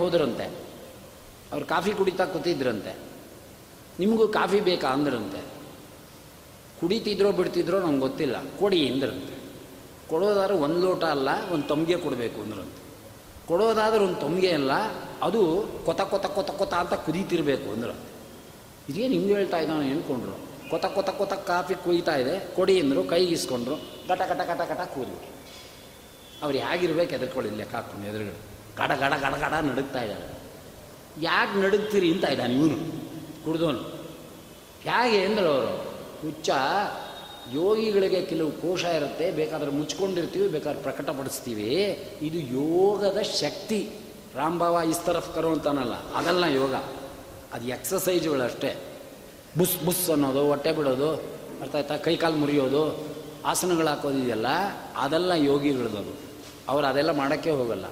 ಹೋದ್ರಂತೆ. ಅವ್ರು ಕಾಫಿ ಕುಡಿತಾ ಕೂತಿದ್ರಂತೆ. ನಿಮಗೂ ಕಾಫಿ ಬೇಕಾ ಅಂದ್ರಂತೆ. ಕುಡಿತಿದ್ರೋ ಬಿಡ್ತಿದ್ರೋ ನಂಗೆ ಗೊತ್ತಿಲ್ಲ. ಕೊಡಿ ಅಂದ್ರಂತೆ. ಕೊಡೋದಾದ್ರೆ ಒಂದು ಲೋಟ ಅಲ್ಲ, ಒಂದು ತಮ್ಗೆ ಕೊಡಬೇಕು ಅಂದ್ರಂತೆ. ಕೊಡೋದಾದ್ರೆ ಒಂದು ತಮ್ಗೆ ಅಲ್ಲ, ಅದು ಕೊತ ಕೊತ ಕೊತ ಕೊತ ಅಂತ ಕುದೀತಿರ್ಬೇಕು ಅಂದ್ರಂತೆ. ಇದೇನು ಹಿಂಗೆ ಹೇಳ್ತಾ ಇದ್ದಾನೆ ಹೇಳ್ಕೊಂಡ್ರು ಕೊತ ಕೊತ ಕೊತ ಕಾಫಿ ಕುಯ್ತಾ ಇದೆ, ಕೊಡಿ ಅಂದರು ಕೈಗೆ ಇಸ್ಕೊಂಡ್ರು ಕಟ ಕಟ ಕಟ ಕಟ ಕೂದ್ಬಿಟ್ರು ಅವ್ರು ಹೇಗಿರ್ಬೇಕು ಎದುರ್ಕೊಳ್ಳಿ ಲೆಕ್ಕ ಹಾಕೊಂಡು ಎದುರುಗಡೆ ಗಡ ಗಡ ಗಡ ಗಡ ನಡುಗ್ತಾ ಇದ್ದಾರೆ ಯಾಕೆ ನಡುಗ್ತೀರಿ ಅಂತ ಇದ್ದಾನೆ ಇವನು ಕುಡ್ದೋನು ಹೇಗೆ ಅಂದ್ರೆ ಅವರು, ಹುಚ್ಚ, ಯೋಗಿಗಳಿಗೆ ಕೆಲವು ಕೋಶ ಇರುತ್ತೆ, ಬೇಕಾದ್ರೆ ಮುಚ್ಕೊಂಡಿರ್ತೀವಿ, ಬೇಕಾದ್ರೆ ಪ್ರಕಟಪಡಿಸ್ತೀವಿ. ಇದು ಯೋಗದ ಶಕ್ತಿ. ರಾಂಬಾವ ಇಸ್ತರಫ್ ಕರೋ ಅಂತಾನಲ್ಲ, ಅದಲ್ಲ ಯೋಗ. ಅದು ಎಕ್ಸಸೈಜ್ಗಳು ಅಷ್ಟೇ. ಬುಸ್ ಬುಸ್ ಅನ್ನೋದು, ಹೊಟ್ಟೆ ಬಿಡೋದು, ಅರ್ಥ ಆಯ್ತಾ? ಕೈಕಾಲು ಮುರಿಯೋದು, ಆಸನಗಳು ಹಾಕೋದು ಇದೆಲ್ಲ, ಅದೆಲ್ಲ ಯೋಗಿಗಳದ್ದು. ಅವರು ಅದೆಲ್ಲ ಮಾಡೋಕ್ಕೆ ಹೋಗಲ್ಲ.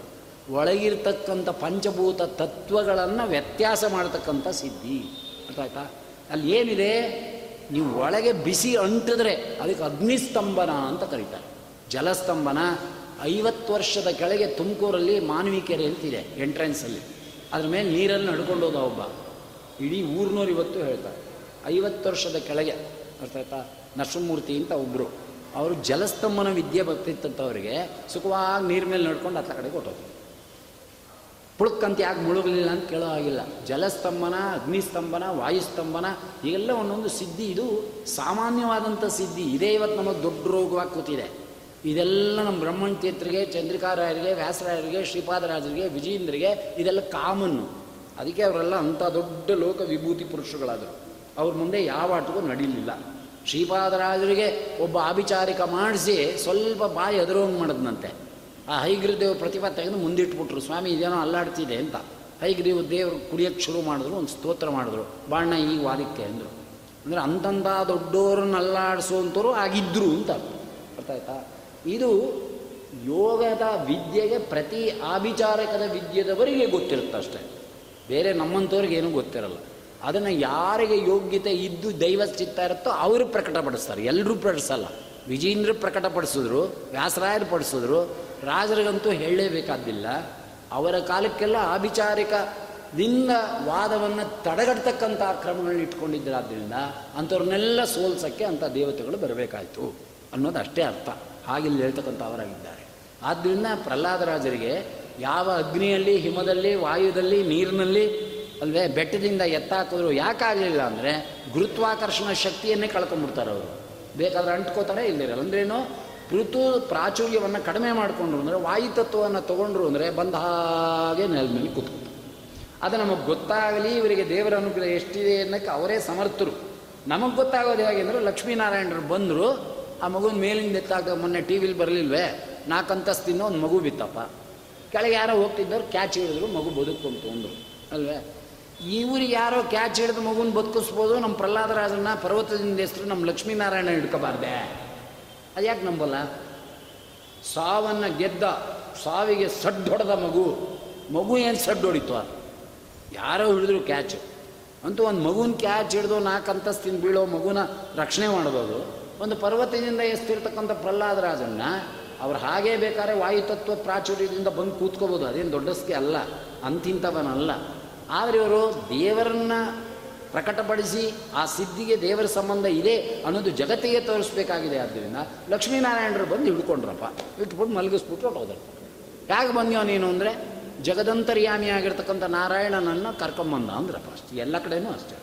ಒಳಗಿರ್ತಕ್ಕಂಥ ಪಂಚಭೂತ ತತ್ವಗಳನ್ನು ವ್ಯತ್ಯಾಸ ಮಾಡ್ತಕ್ಕಂಥ ಸಿದ್ಧಿ. ಅರ್ಥ ಆಯ್ತಾ ಅಲ್ಲಿ ಏನಿದೆ? ನೀವು ಒಳಗೆ ಬಿಸಿ ಅಂಟಿದ್ರೆ ಅದಕ್ಕೆ ಅಗ್ನಿಸ್ತಂಭನ ಅಂತ ಕರೀತಾರೆ. ಜಲಸ್ತಂಭನ ಐವತ್ತು ವರ್ಷದ ಕೆಳಗೆ ತುಮಕೂರಲ್ಲಿ ಮಾನವಿ ಕೆರೆ ಅಂತಿದೆ ಎಂಟ್ರೆನ್ಸಲ್ಲಿ ಅದ್ರ ಮೇಲೆ ನೀರನ್ನು ನಡ್ಕೊಂಡು ಹೋದ ಒಬ್ಬ. ಇಡೀ ಊರ್ನೂರು ಇವತ್ತು ಹೇಳ್ತಾರೆ. ಐವತ್ತು ವರ್ಷದ ಕೆಳಗೆ ಅರ್ಥ ಆಯ್ತಾ ನರಸಿಂಹಮೂರ್ತಿ ಅಂತ ಒಬ್ಬರು ಅವರು ಜಲಸ್ತಂಭನ ವಿದ್ಯೆ ಬರ್ತಿತ್ತಂಥವ್ರಿಗೆ ಸುಖವಾಗಿ ನೀರ ಮೇಲೆ ನಡ್ಕೊಂಡು ಅತ್ತ ಕಡೆ ಕೊಟ್ಟೋದು ಪುಳುಕ್ಕಂತ ಯಾಕೆ ಮುಳುಗಲಿಲ್ಲ ಅಂತ ಕೇಳೋ ಆಗಿಲ್ಲ ಜಲಸ್ತಂಭನ, ಅಗ್ನಿಸ್ತಂಭನ, ವಾಯುಸ್ತಂಭನ ಈಗೆಲ್ಲ ಒಂದೊಂದು ಸಿದ್ಧಿ ಇದು ಸಾಮಾನ್ಯವಾದಂಥ ಸಿದ್ಧಿ. ಇದೇ ಇವತ್ತು ನಮಗೆ ದೊಡ್ಡ ರೋಗವಾಗಿ ಕೂತಿದೆ. ಇದೆಲ್ಲ ನಮ್ಮ ಬ್ರಹ್ಮಣ ತೀರ್ಥರಿಗೆ ಚಂದ್ರಿಕಾರಾಯರಿಗೆ, ವ್ಯಾಸರಾಯರಿಗೆ, ಶ್ರೀಪಾದರಾಜರಿಗೆ ವಿಜಯೇಂದ್ರಿಗೆ ಇದೆಲ್ಲ ಕಾಮನ್ನು ಅದಕ್ಕೆ ಅವರೆಲ್ಲ ಅಂಥ ದೊಡ್ಡ ಲೋಕ ವಿಭೂತಿ ಪುರುಷರುಗಳಾದರು. ಅವ್ರ ಮುಂದೆ ಯಾವ ಆಟಕ್ಕೂ ನಡೀಲಿಲ್ಲ. ಶ್ರೀಪಾದರಾಜರಿಗೆ ಒಬ್ಬ ಆಭಿಚಾರಿಕ ಮಾಡಿಸಿ ಸ್ವಲ್ಪ ಬಾಯಿ ಎದುರೋಂಗೆ ಮಾಡಿದ್ನಂತೆ. ಆ ಹೈಗ್ರೀವ್ ಪ್ರತಿಭಾ ತೆಗೆದು ಮುಂದಿಟ್ಬಿಟ್ರು. ಸ್ವಾಮಿ, ಇದೇನೋ ಅಲ್ಲಾಡ್ತಿದೆ ಅಂತ. ಹೈಗ್ರೀವ್ ದೇವರು ಕುಡಿಯೋಕ್ಕೆ ಶುರು ಮಾಡಿದ್ರು, ಒಂದು ಸ್ತೋತ್ರ ಮಾಡಿದ್ರು. ಬಾಣ ಈ ವಾದಕ್ಕೆ ಅಂದರು. ಅಂದರೆ ಅಂತಂದ ದೊಡ್ಡೋರನ್ನ ಅಲ್ಲಾಡಿಸುವಂಥವ್ರು ಆಗಿದ್ದರು ಅಂತ ಅರ್ಥ. ಆಯ್ತಾ? ಇದು ಯೋಗದ ವಿದ್ಯೆಗೆ ಪ್ರತಿ ಆಭಿಚಾರಕದ ವಿದ್ಯೆದವರಿಗೆ ಗೊತ್ತಿರುತ್ತೆ ಅಷ್ಟೇ. ಬೇರೆ ನಮ್ಮಂಥವ್ರಿಗೆ ಏನೂ ಗೊತ್ತಿರಲ್ಲ. ಅದನ್ನು ಯಾರಿಗೆ ಯೋಗ್ಯತೆ ಇದ್ದು ದೈವ ಚಿತ್ತ ಇರುತ್ತೋ ಅವರು ಪ್ರಕಟಪಡಿಸ್ತಾರೆ. ಎಲ್ಲರೂ ಪಡಿಸಲ್ಲ ವಿಜೇಂದ್ರ ಪ್ರಕಟಪಡಿಸಿದ್ರು, ವ್ಯಾಸರಾಯರು ಪಡಿಸಿದ್ರು, ರಾಜರಿಗಂತೂ ಹೇಳಲೇಬೇಕಾದ್ದಿಲ್ಲ. ಅವರ ಕಾಲಕ್ಕೆಲ್ಲ ಆಭಿಚಾರಿಕದಿಂದ ವಾದವನ್ನು ತಡೆಗಟ್ಟತಕ್ಕಂಥ ಕ್ರಮಗಳನ್ನ ಇಟ್ಕೊಂಡಿದ್ದರಾದ್ದರಿಂದ ಅಂಥವ್ರನ್ನೆಲ್ಲ ಸೋಲ್ಸೋಕ್ಕೆ ಅಂಥ ದೇವತೆಗಳು ಬರಬೇಕಾಯಿತು ಅನ್ನೋದು ಅಷ್ಟೇ ಅರ್ಥ. ಹಾಗಿಲ್ಲಿ ಹೇಳ್ತಕ್ಕಂಥವರಾಗಿದ್ದಾರೆ. ಆದ್ದರಿಂದ ಪ್ರಹ್ಲಾದರಾಜರಿಗೆ ಯಾವ ಅಗ್ನಿಯಲ್ಲಿ, ಹಿಮದಲ್ಲಿ, ವಾಯುದಲ್ಲಿ, ನೀರಿನಲ್ಲಿ, ಅಲ್ವೇ ಬೆಟ್ಟದಿಂದ ಎತ್ತಾಕಿದ್ರು ಯಾಕಾಗಲಿಲ್ಲ ಅಂದರೆ ಗುರುತ್ವಾಕರ್ಷಣ ಶಕ್ತಿಯನ್ನೇ ಕಳ್ಕೊಂಡ್ಬಿಡ್ತಾರೆ ಅವರು ಬೇಕಾದ್ರೆ ಅಂಟ್ಕೋತಾರೆ ಇಲ್ಲಿರಲ್ಲ ಅಂದ್ರೇನು, ಋತು ಪ್ರಾಚುರ್ಯವನ್ನು ಕಡಿಮೆ ಮಾಡಿಕೊಂಡ್ರು ಅಂದರೆ, ವಾಯುತತ್ವವನ್ನು ತೊಗೊಂಡ್ರು ಅಂದರೆ, ಬಂದ ಹಾಗೆ ನೆಲದ ಮೇಲೆ ಕೂತ್ಕೊತಾರೆ ಅದು ನಮಗೆ ಗೊತ್ತಾಗಲಿ, ಇವರಿಗೆ ದೇವರ ಅನುಗ್ರಹ ಎಷ್ಟಿದೆ ಅನ್ನೋಕ್ಕೆ ಅವರೇ ಸಮರ್ಥರು. ನಮಗೆ ಗೊತ್ತಾಗೋದು ಹೇಗೆ ಅಂದರೆ, ಲಕ್ಷ್ಮೀನಾರಾಯಣರು ಬಂದರು, ಆ ಮಗುನ ಮೇಲಿಂದ ಎತ್ತಾಗ ಮೊನ್ನೆ ಟಿ ವಿಲಿ ಬರಲಿಲ್ವೇ? ನಾಲ್ಕು ಅಂತಸ್ತಿನ ಒಂದು ಮಗು ಬಿತ್ತಪ್ಪ. ಕೆಳಗೆ ಯಾರೋ ಹೋಗ್ತಿದ್ದವ್ರು, ಕ್ಯಾಚ್ ಹಿಡಿದ್ರು, ಮಗು ಬದುಕೊಂತು ಅಂದರು. ಅಲ್ವೇ? ಇವ್ರಿಗೆ ಯಾರೋ ಕ್ಯಾಚ್ ಹಿಡಿದು ಮಗುನ ಬದುಕಿಸ್ಬೋದು ನಮ್ಮ ಪ್ರಹ್ಲಾದರಾಜನ ಪರ್ವತದಿಂದ ಹೆಸರು ನಮ್ಮ ಲಕ್ಷ್ಮೀನಾರಾಯಣ ಹಿಡ್ಕೋಬಾರ್ದೆ. ಅದು ಯಾಕೆ ನಂಬಲ್ಲ? ಸಾವನ್ನು ಗೆದ್ದ, ಸಾವಿಗೆ ಸಡ್ಡು ಹೊಡೆದ ಮಗು ಮಗು ಏನು ಸಡ್ಡು ಹೊಡಿತು? ಯಾರೋ ಹಿಡಿದ್ರು ಕ್ಯಾಚ್. ಅಂತೂ ಒಂದು ಮಗುನ ಕ್ಯಾಚ್ ಹಿಡಿದು ನಾಲ್ಕು ಅಂತಸ್ತಿನ ಬೀಳೋ ಮಗುನ ರಕ್ಷಣೆ ಮಾಡ್ಬೋದು. ಒಂದು ಪರ್ವತದಿಂದ ಎಸ್ತಿರ್ತಕ್ಕಂಥ ಪ್ರಹ್ಲಾದರಾಜನ್ನ ಅವ್ರು ಹಾಗೇ ಬೇಕಾದ್ರೆ ವಾಯುತತ್ವ ಪ್ರಾಚುರ್ಯದಿಂದ ಬಂದು ಕೂತ್ಕೋಬೋದು. ಅದೇನು ದೊಡ್ಡಸ್ಕೆ ಅಲ್ಲ, ಅಂತಿಂಥವನಲ್ಲ. ಆದರೆ ಇವರು ದೇವರನ್ನ ಪ್ರಕಟಪಡಿಸಿ ಆ ಸಿದ್ಧಿಗೆ ದೇವರ ಸಂಬಂಧ ಇದೆ ಅನ್ನೋದು ಜಗತ್ತಿಗೆ ತೋರಿಸ್ಬೇಕಾಗಿದೆ. ಆದ್ದರಿಂದ ಲಕ್ಷ್ಮೀನಾರಾಯಣರು ಬಂದು ಹಿಡ್ಕೊಂಡ್ರಪ್ಪ. ಇಟ್ಬಿಟ್ಟು ಮಲಗಿಸ್ಬಿಟ್ಟು ಹೋದ್ರು ಯಾಕೆ ಬಂದ್ಯೋ ನೀನು ಅಂದರೆ ಜಗದಂತರ್ಯಾಮಿ ಆಗಿರ್ತಕ್ಕಂಥ ನಾರಾಯಣನನ್ನು ಕರ್ಕೊಂಬಂದ ಅಂದ್ರಪ್ಪ ಅಷ್ಟು. ಎಲ್ಲ ಕಡೆನೂ ಅಷ್ಟೇ.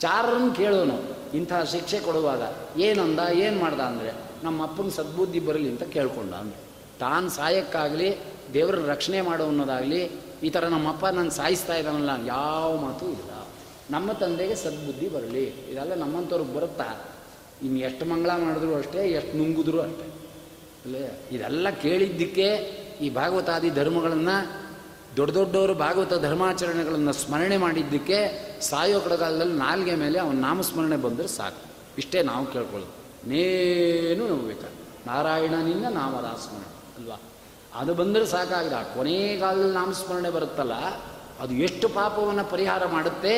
ಚಾರರನ್ನು ಕೇಳೋನು. ಇಂಥ ಶಿಕ್ಷೆ ಕೊಡುವಾಗ ಏನಂದ, ಏನು ಮಾಡ್ದ ಅಂದರೆ ನಮ್ಮ ಅಪ್ಪನ ಸದ್ಬುದ್ಧಿ ಬರಲಿ ಅಂತ ಕೇಳ್ಕೊಂಡ ಅಂದ್ರೆ. ತಾನು ಸಾಯಕ್ಕಾಗಲಿ ದೇವರ ರಕ್ಷಣೆ ಮಾಡೋ ಅನ್ನೋದಾಗಲಿ ಈ ಥರ ನಮ್ಮಪ್ಪ ನಾನು ಸಾಯಿಸ್ತಾ ಇದ್ದಾನಲ್ಲ, ಯಾವ ಮಾತು ಇಲ್ಲ. ನಮ್ಮ ತಂದೆಗೆ ಸದ್ಬುದ್ಧಿ ಬರಲಿ. ಇದೆಲ್ಲ ನಮ್ಮಂಥವ್ರಿಗೆ ಬರುತ್ತಾ? ಇನ್ನು ಎಷ್ಟು ಮಂಗಳ ಮಾಡಿದ್ರು ಅಷ್ಟೇ, ಎಷ್ಟು ನುಂಗಿದ್ರು ಅಷ್ಟೇ. ಅಲ್ಲೇ, ಇದೆಲ್ಲ ಕೇಳಿದ್ದಕ್ಕೆ ಈ ಭಾಗವತಾದಿ ಧರ್ಮಗಳನ್ನು, ದೊಡ್ಡ ದೊಡ್ಡವರು ಭಾಗವತ ಧರ್ಮಾಚರಣೆಗಳನ್ನು ಸ್ಮರಣೆ ಮಾಡಿದ್ದಕ್ಕೆ ಸಾಯೋ ಕಡಗಾಲದಲ್ಲಿ ನಾಲ್ಗೆ ಮೇಲೆ ಅವನ ನಾಮಸ್ಮರಣೆ ಬಂದರೆ ಸಾಕು. ಇಷ್ಟೇ ನಾವು ಕೇಳ್ಕೊಳ್ಳೋದು. ನೇನು ನಂಬಬೇಕು ನಾರಾಯಣನಿಂದ ನಾಮದಾಸ್ಮರಣೆ ಅಲ್ವಾ? ಅದು ಬಂದರೆ ಸಾಕಾಗಿದೆ. ಆ ಕೊನೆ ಕಾಲದಲ್ಲಿ ನಾಮಸ್ಮರಣೆ ಬರುತ್ತಲ್ಲ, ಅದು ಎಷ್ಟು ಪಾಪವನ್ನು ಪರಿಹಾರ ಮಾಡುತ್ತೆ,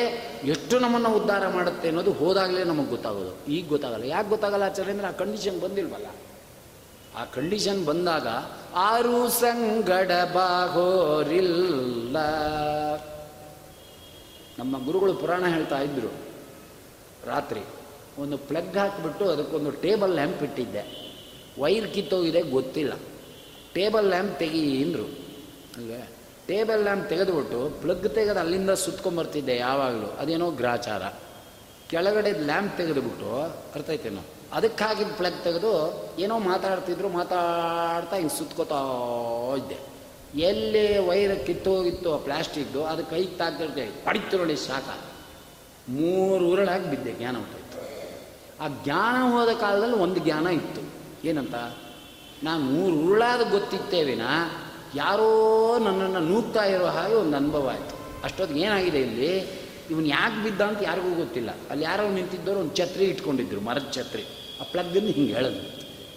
ಎಷ್ಟು ನಮ್ಮನ್ನು ಉದ್ಧಾರ ಮಾಡುತ್ತೆ ಅನ್ನೋದು ಹೋದಾಗಲೇ ನಮಗೆ ಗೊತ್ತಾಗೋದು. ಈಗ ಗೊತ್ತಾಗಲ್ಲ. ಯಾಕೆ ಗೊತ್ತಾಗಲ್ಲ ಆಚಾರ್ಯ ಅಂದರೆ ಆ ಕಂಡೀಷನ್ ಬಂದಿಲ್ವಲ್ಲ? ಆ ಕಂಡೀಷನ್ ಬಂದಾಗ ಆರು ಸಂಗಡ ಬಾಗೋರಿಲ್ಲ ನಮ್ಮ ಗುರುಗಳು ಪುರಾಣ ಹೇಳ್ತಾ ಇದ್ದರು ರಾತ್ರಿ ಒಂದು ಪ್ಲಗ್ ಹಾಕಿಬಿಟ್ಟು ಅದಕ್ಕೊಂದು ಟೇಬಲ್ ಹೆಂಪಿಟ್ಟಿದ್ದೆ ವೈರ್ ಕಿತ್ತೋಗಿದೆ ಗೊತ್ತಿಲ್ಲ. ಟೇಬಲ್ ಲ್ಯಾಂಪ್ ತೆಗಿ ಅಂದರು ಅಲ್ವೇ? ಟೇಬಲ್ ಲ್ಯಾಂಪ್ ತೆಗೆದುಬಿಟ್ಟು ಪ್ಲಗ್ ತೆಗೆದು ಅಲ್ಲಿಂದ ಸುತ್ಕೊಂಬರ್ತಿದ್ದೆ ಯಾವಾಗಲೂ. ಅದೇನೋ ಗ್ರಾಚಾರ. ಕೆಳಗಡೆ ಲ್ಯಾಂಪ್ ತೆಗೆದುಬಿಟ್ಟು, ಅರ್ಥ ಆಯ್ತೇನೋ ಅದಕ್ಕೆ ಹಾಕಿದ ಪ್ಲಗ್ ತೆಗೆದು ಏನೋ ಮಾತಾಡ್ತಿದ್ರು, ಮಾತಾಡ್ತಾ ಹಿಂಗೆ ಸುತ್ಕೋತಾ ಇದ್ದೆ. ಎಲ್ಲಿ ವೈರ್ ಕಿತ್ತೋಗಿತ್ತು ಪ್ಲ್ಯಾಸ್ಟಿಕ್ದು ಅದು ಕೈಗೆ ತಾಕ್ತಿರ್ತೆ ಪಡಿತು ನೋಡಿ ಶಾಖ. ಮೂರು ಉರುಳಾಗಿ ಬಿದ್ದೆ, ಜ್ಞಾನ ಹೊಟ್ಟೋಯ್ತು ಆ ಜ್ಞಾನ ಹೋದ ಕಾಲದಲ್ಲಿ ಒಂದು ಜ್ಞಾನ ಇತ್ತು. ಏನಂತ? ನಾನು ಮೂರು ಉರುಳಾದ ಗೊತ್ತಿತ್ತೇ ವಿನಾ ಯಾರೋ ನನ್ನನ್ನು ನೂಗ್ತಾ ಇರೋ ಹಾಗೆ ಒಂದು ಅನುಭವ ಆಯಿತು. ಅಷ್ಟೊತ್ತಿಗೆ ಏನಾಗಿದೆ ಇಲ್ಲಿ? ಇವನು ಯಾಕೆ ಬಿದ್ದ ಅಂತ ಯಾರಿಗೂ ಗೊತ್ತಿಲ್ಲ. ಅಲ್ಲಿ ಯಾರೋ ನಿಂತಿದ್ದವರು ಒಂದು ಛತ್ರಿ ಇಟ್ಕೊಂಡಿದ್ರು, ಮರದ ಛತ್ರಿ. ಆ ಪ್ಲಗ್ಗನ್ನು ಹಿಂಗೆ ಹೇಳೋದು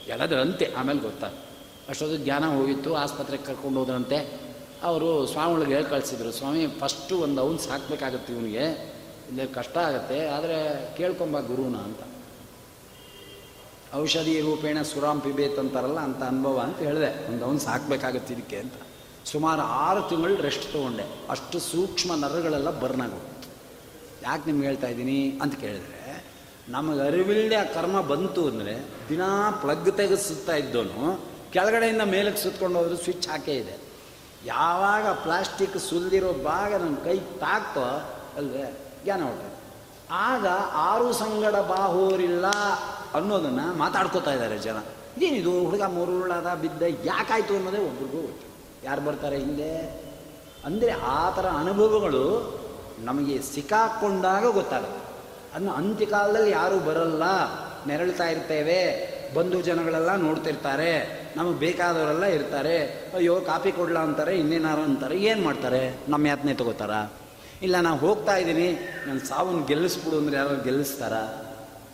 ಹೇಳದ್ರಂತೆ ಆಮೇಲೆ ಗೊತ್ತಾಗ ಅಷ್ಟೊತ್ತು ಜ್ಞಾನ ಹೋಗಿತ್ತು, ಆಸ್ಪತ್ರೆಗೆ ಕರ್ಕೊಂಡು ಹೋದ್ರಂತೆ. ಅವರು ಸ್ವಾಮಿಗಳಿಗೆ ಹೇಳಿ ಕಳಿಸಿದ್ರು, ಸ್ವಾಮಿ ಫಸ್ಟು ಒಂದು ಅವ್ನು ಸಾಕಬೇಕಾಗತ್ತೆ ಇವನಿಗೆ. ಇಲ್ಲಿ ಕಷ್ಟ ಆಗುತ್ತೆ, ಆದರೆ ಕೇಳ್ಕೊಂಬ ಗುರುನ ಅಂತ. ಔಷಧಿ ರೂಪೇಣ ಸುರಾಮ್ ಪಿಬೇತ್ ಅಂತಾರಲ್ಲ ಅಂತ ಅನುಭವ ಅಂತ ಹೇಳಿದೆ. ಒಂದು ಅವನು ಸಾಕಬೇಕಾಗತ್ತೆ ಇದಕ್ಕೆ ಅಂತ. ಸುಮಾರು ಆರು ತಿಂಗಳು ರೆಸ್ಟ್ ತೊಗೊಂಡೆ. ಅಷ್ಟು ಸೂಕ್ಷ್ಮ ನರಗಳೆಲ್ಲ ಬರ್ನ್ ಆಗೋಗ್ತು ಯಾಕೆ ನಿಮ್ಗೆ ಹೇಳ್ತಾ ಇದ್ದೀನಿ ಅಂತ ಕೇಳಿದ್ರೆ, ನಮಗೆ ಅರಿವಿಲ್ಲದೆ ಆ ಕರ್ಮ ಬಂತು ಅಂದರೆ ದಿನಾ ಪ್ಲಗ್ ತೆಗೆದು ಸುತ್ತಾ ಇದ್ದವನು, ಕೆಳಗಡೆಯಿಂದ ಮೇಲಕ್ಕೆ ಸುತ್ಕೊಂಡು ಹೋದ್ರೆ ಸ್ವಿಚ್ ಹಾಕೇ ಇದೆ. ಯಾವಾಗ ಪ್ಲಾಸ್ಟಿಕ್ ಸುಲಿದಿರೋ ಭಾಗ ನನ್ನ ಕೈ ತಾಕ್ತೋ ಅಲ್ವೇ, ಜ್ಞಾನ ಹೊಟ್ಟೆ ಆಗ ಆರು ಸಂಗಡ ಬಾಹೋರಿಲ್ಲ ಅನ್ನೋದನ್ನು ಮಾತಾಡ್ಕೋತಾ ಇದ್ದಾರೆ ಜನ. ಏನಿದು ಹುಡುಗ ಮರುಳಾದ ಬಿದ್ದ ಯಾಕಾಯಿತು ಅನ್ನೋದೇ ಒಬ್ರಿಗೂ ಗೊತ್ತು. ಯಾರು ಬರ್ತಾರೆ ಹಿಂದೆ? ಅಂದರೆ ಆ ಥರ ಅನುಭವಗಳು ನಮಗೆ ಸಿಕ್ಕಾಕ್ಕೊಂಡಾಗ ಗೊತ್ತಾಗುತ್ತೆ. ಅದನ್ನ ಅಂತ್ಯಕಾಲದಲ್ಲಿ ಯಾರೂ ಬರಲ್ಲ. ನೆರಳ್ತಾ ಇರ್ತೇವೆ. ಬಂಧು ಜನಗಳೆಲ್ಲ ನೋಡ್ತಿರ್ತಾರೆ. ನಮಗೆ ಬೇಕಾದವರೆಲ್ಲ ಇರ್ತಾರೆ. ಅಯ್ಯೋ, ಕಾಪಿ ಕೊಡ್ಲಾ ಅಂತಾರೆ, ಇನ್ನೇನಾರು ಅಂತಾರೆ, ಏನು ಮಾಡ್ತಾರೆ? ನಮ್ಮ ಯಾತನೆ ತಗೋತಾರ? ಇಲ್ಲ ನಾನು ಹೋಗ್ತಾ ಇದ್ದೀನಿ. ನನ್ನ ಸಾವನ್ನು ಗೆಲ್ಲಿಸ್ಬಿಡು ಅಂದ್ರೆ ಯಾರು ಗೆಲ್ಲಿಸ್ತಾರ?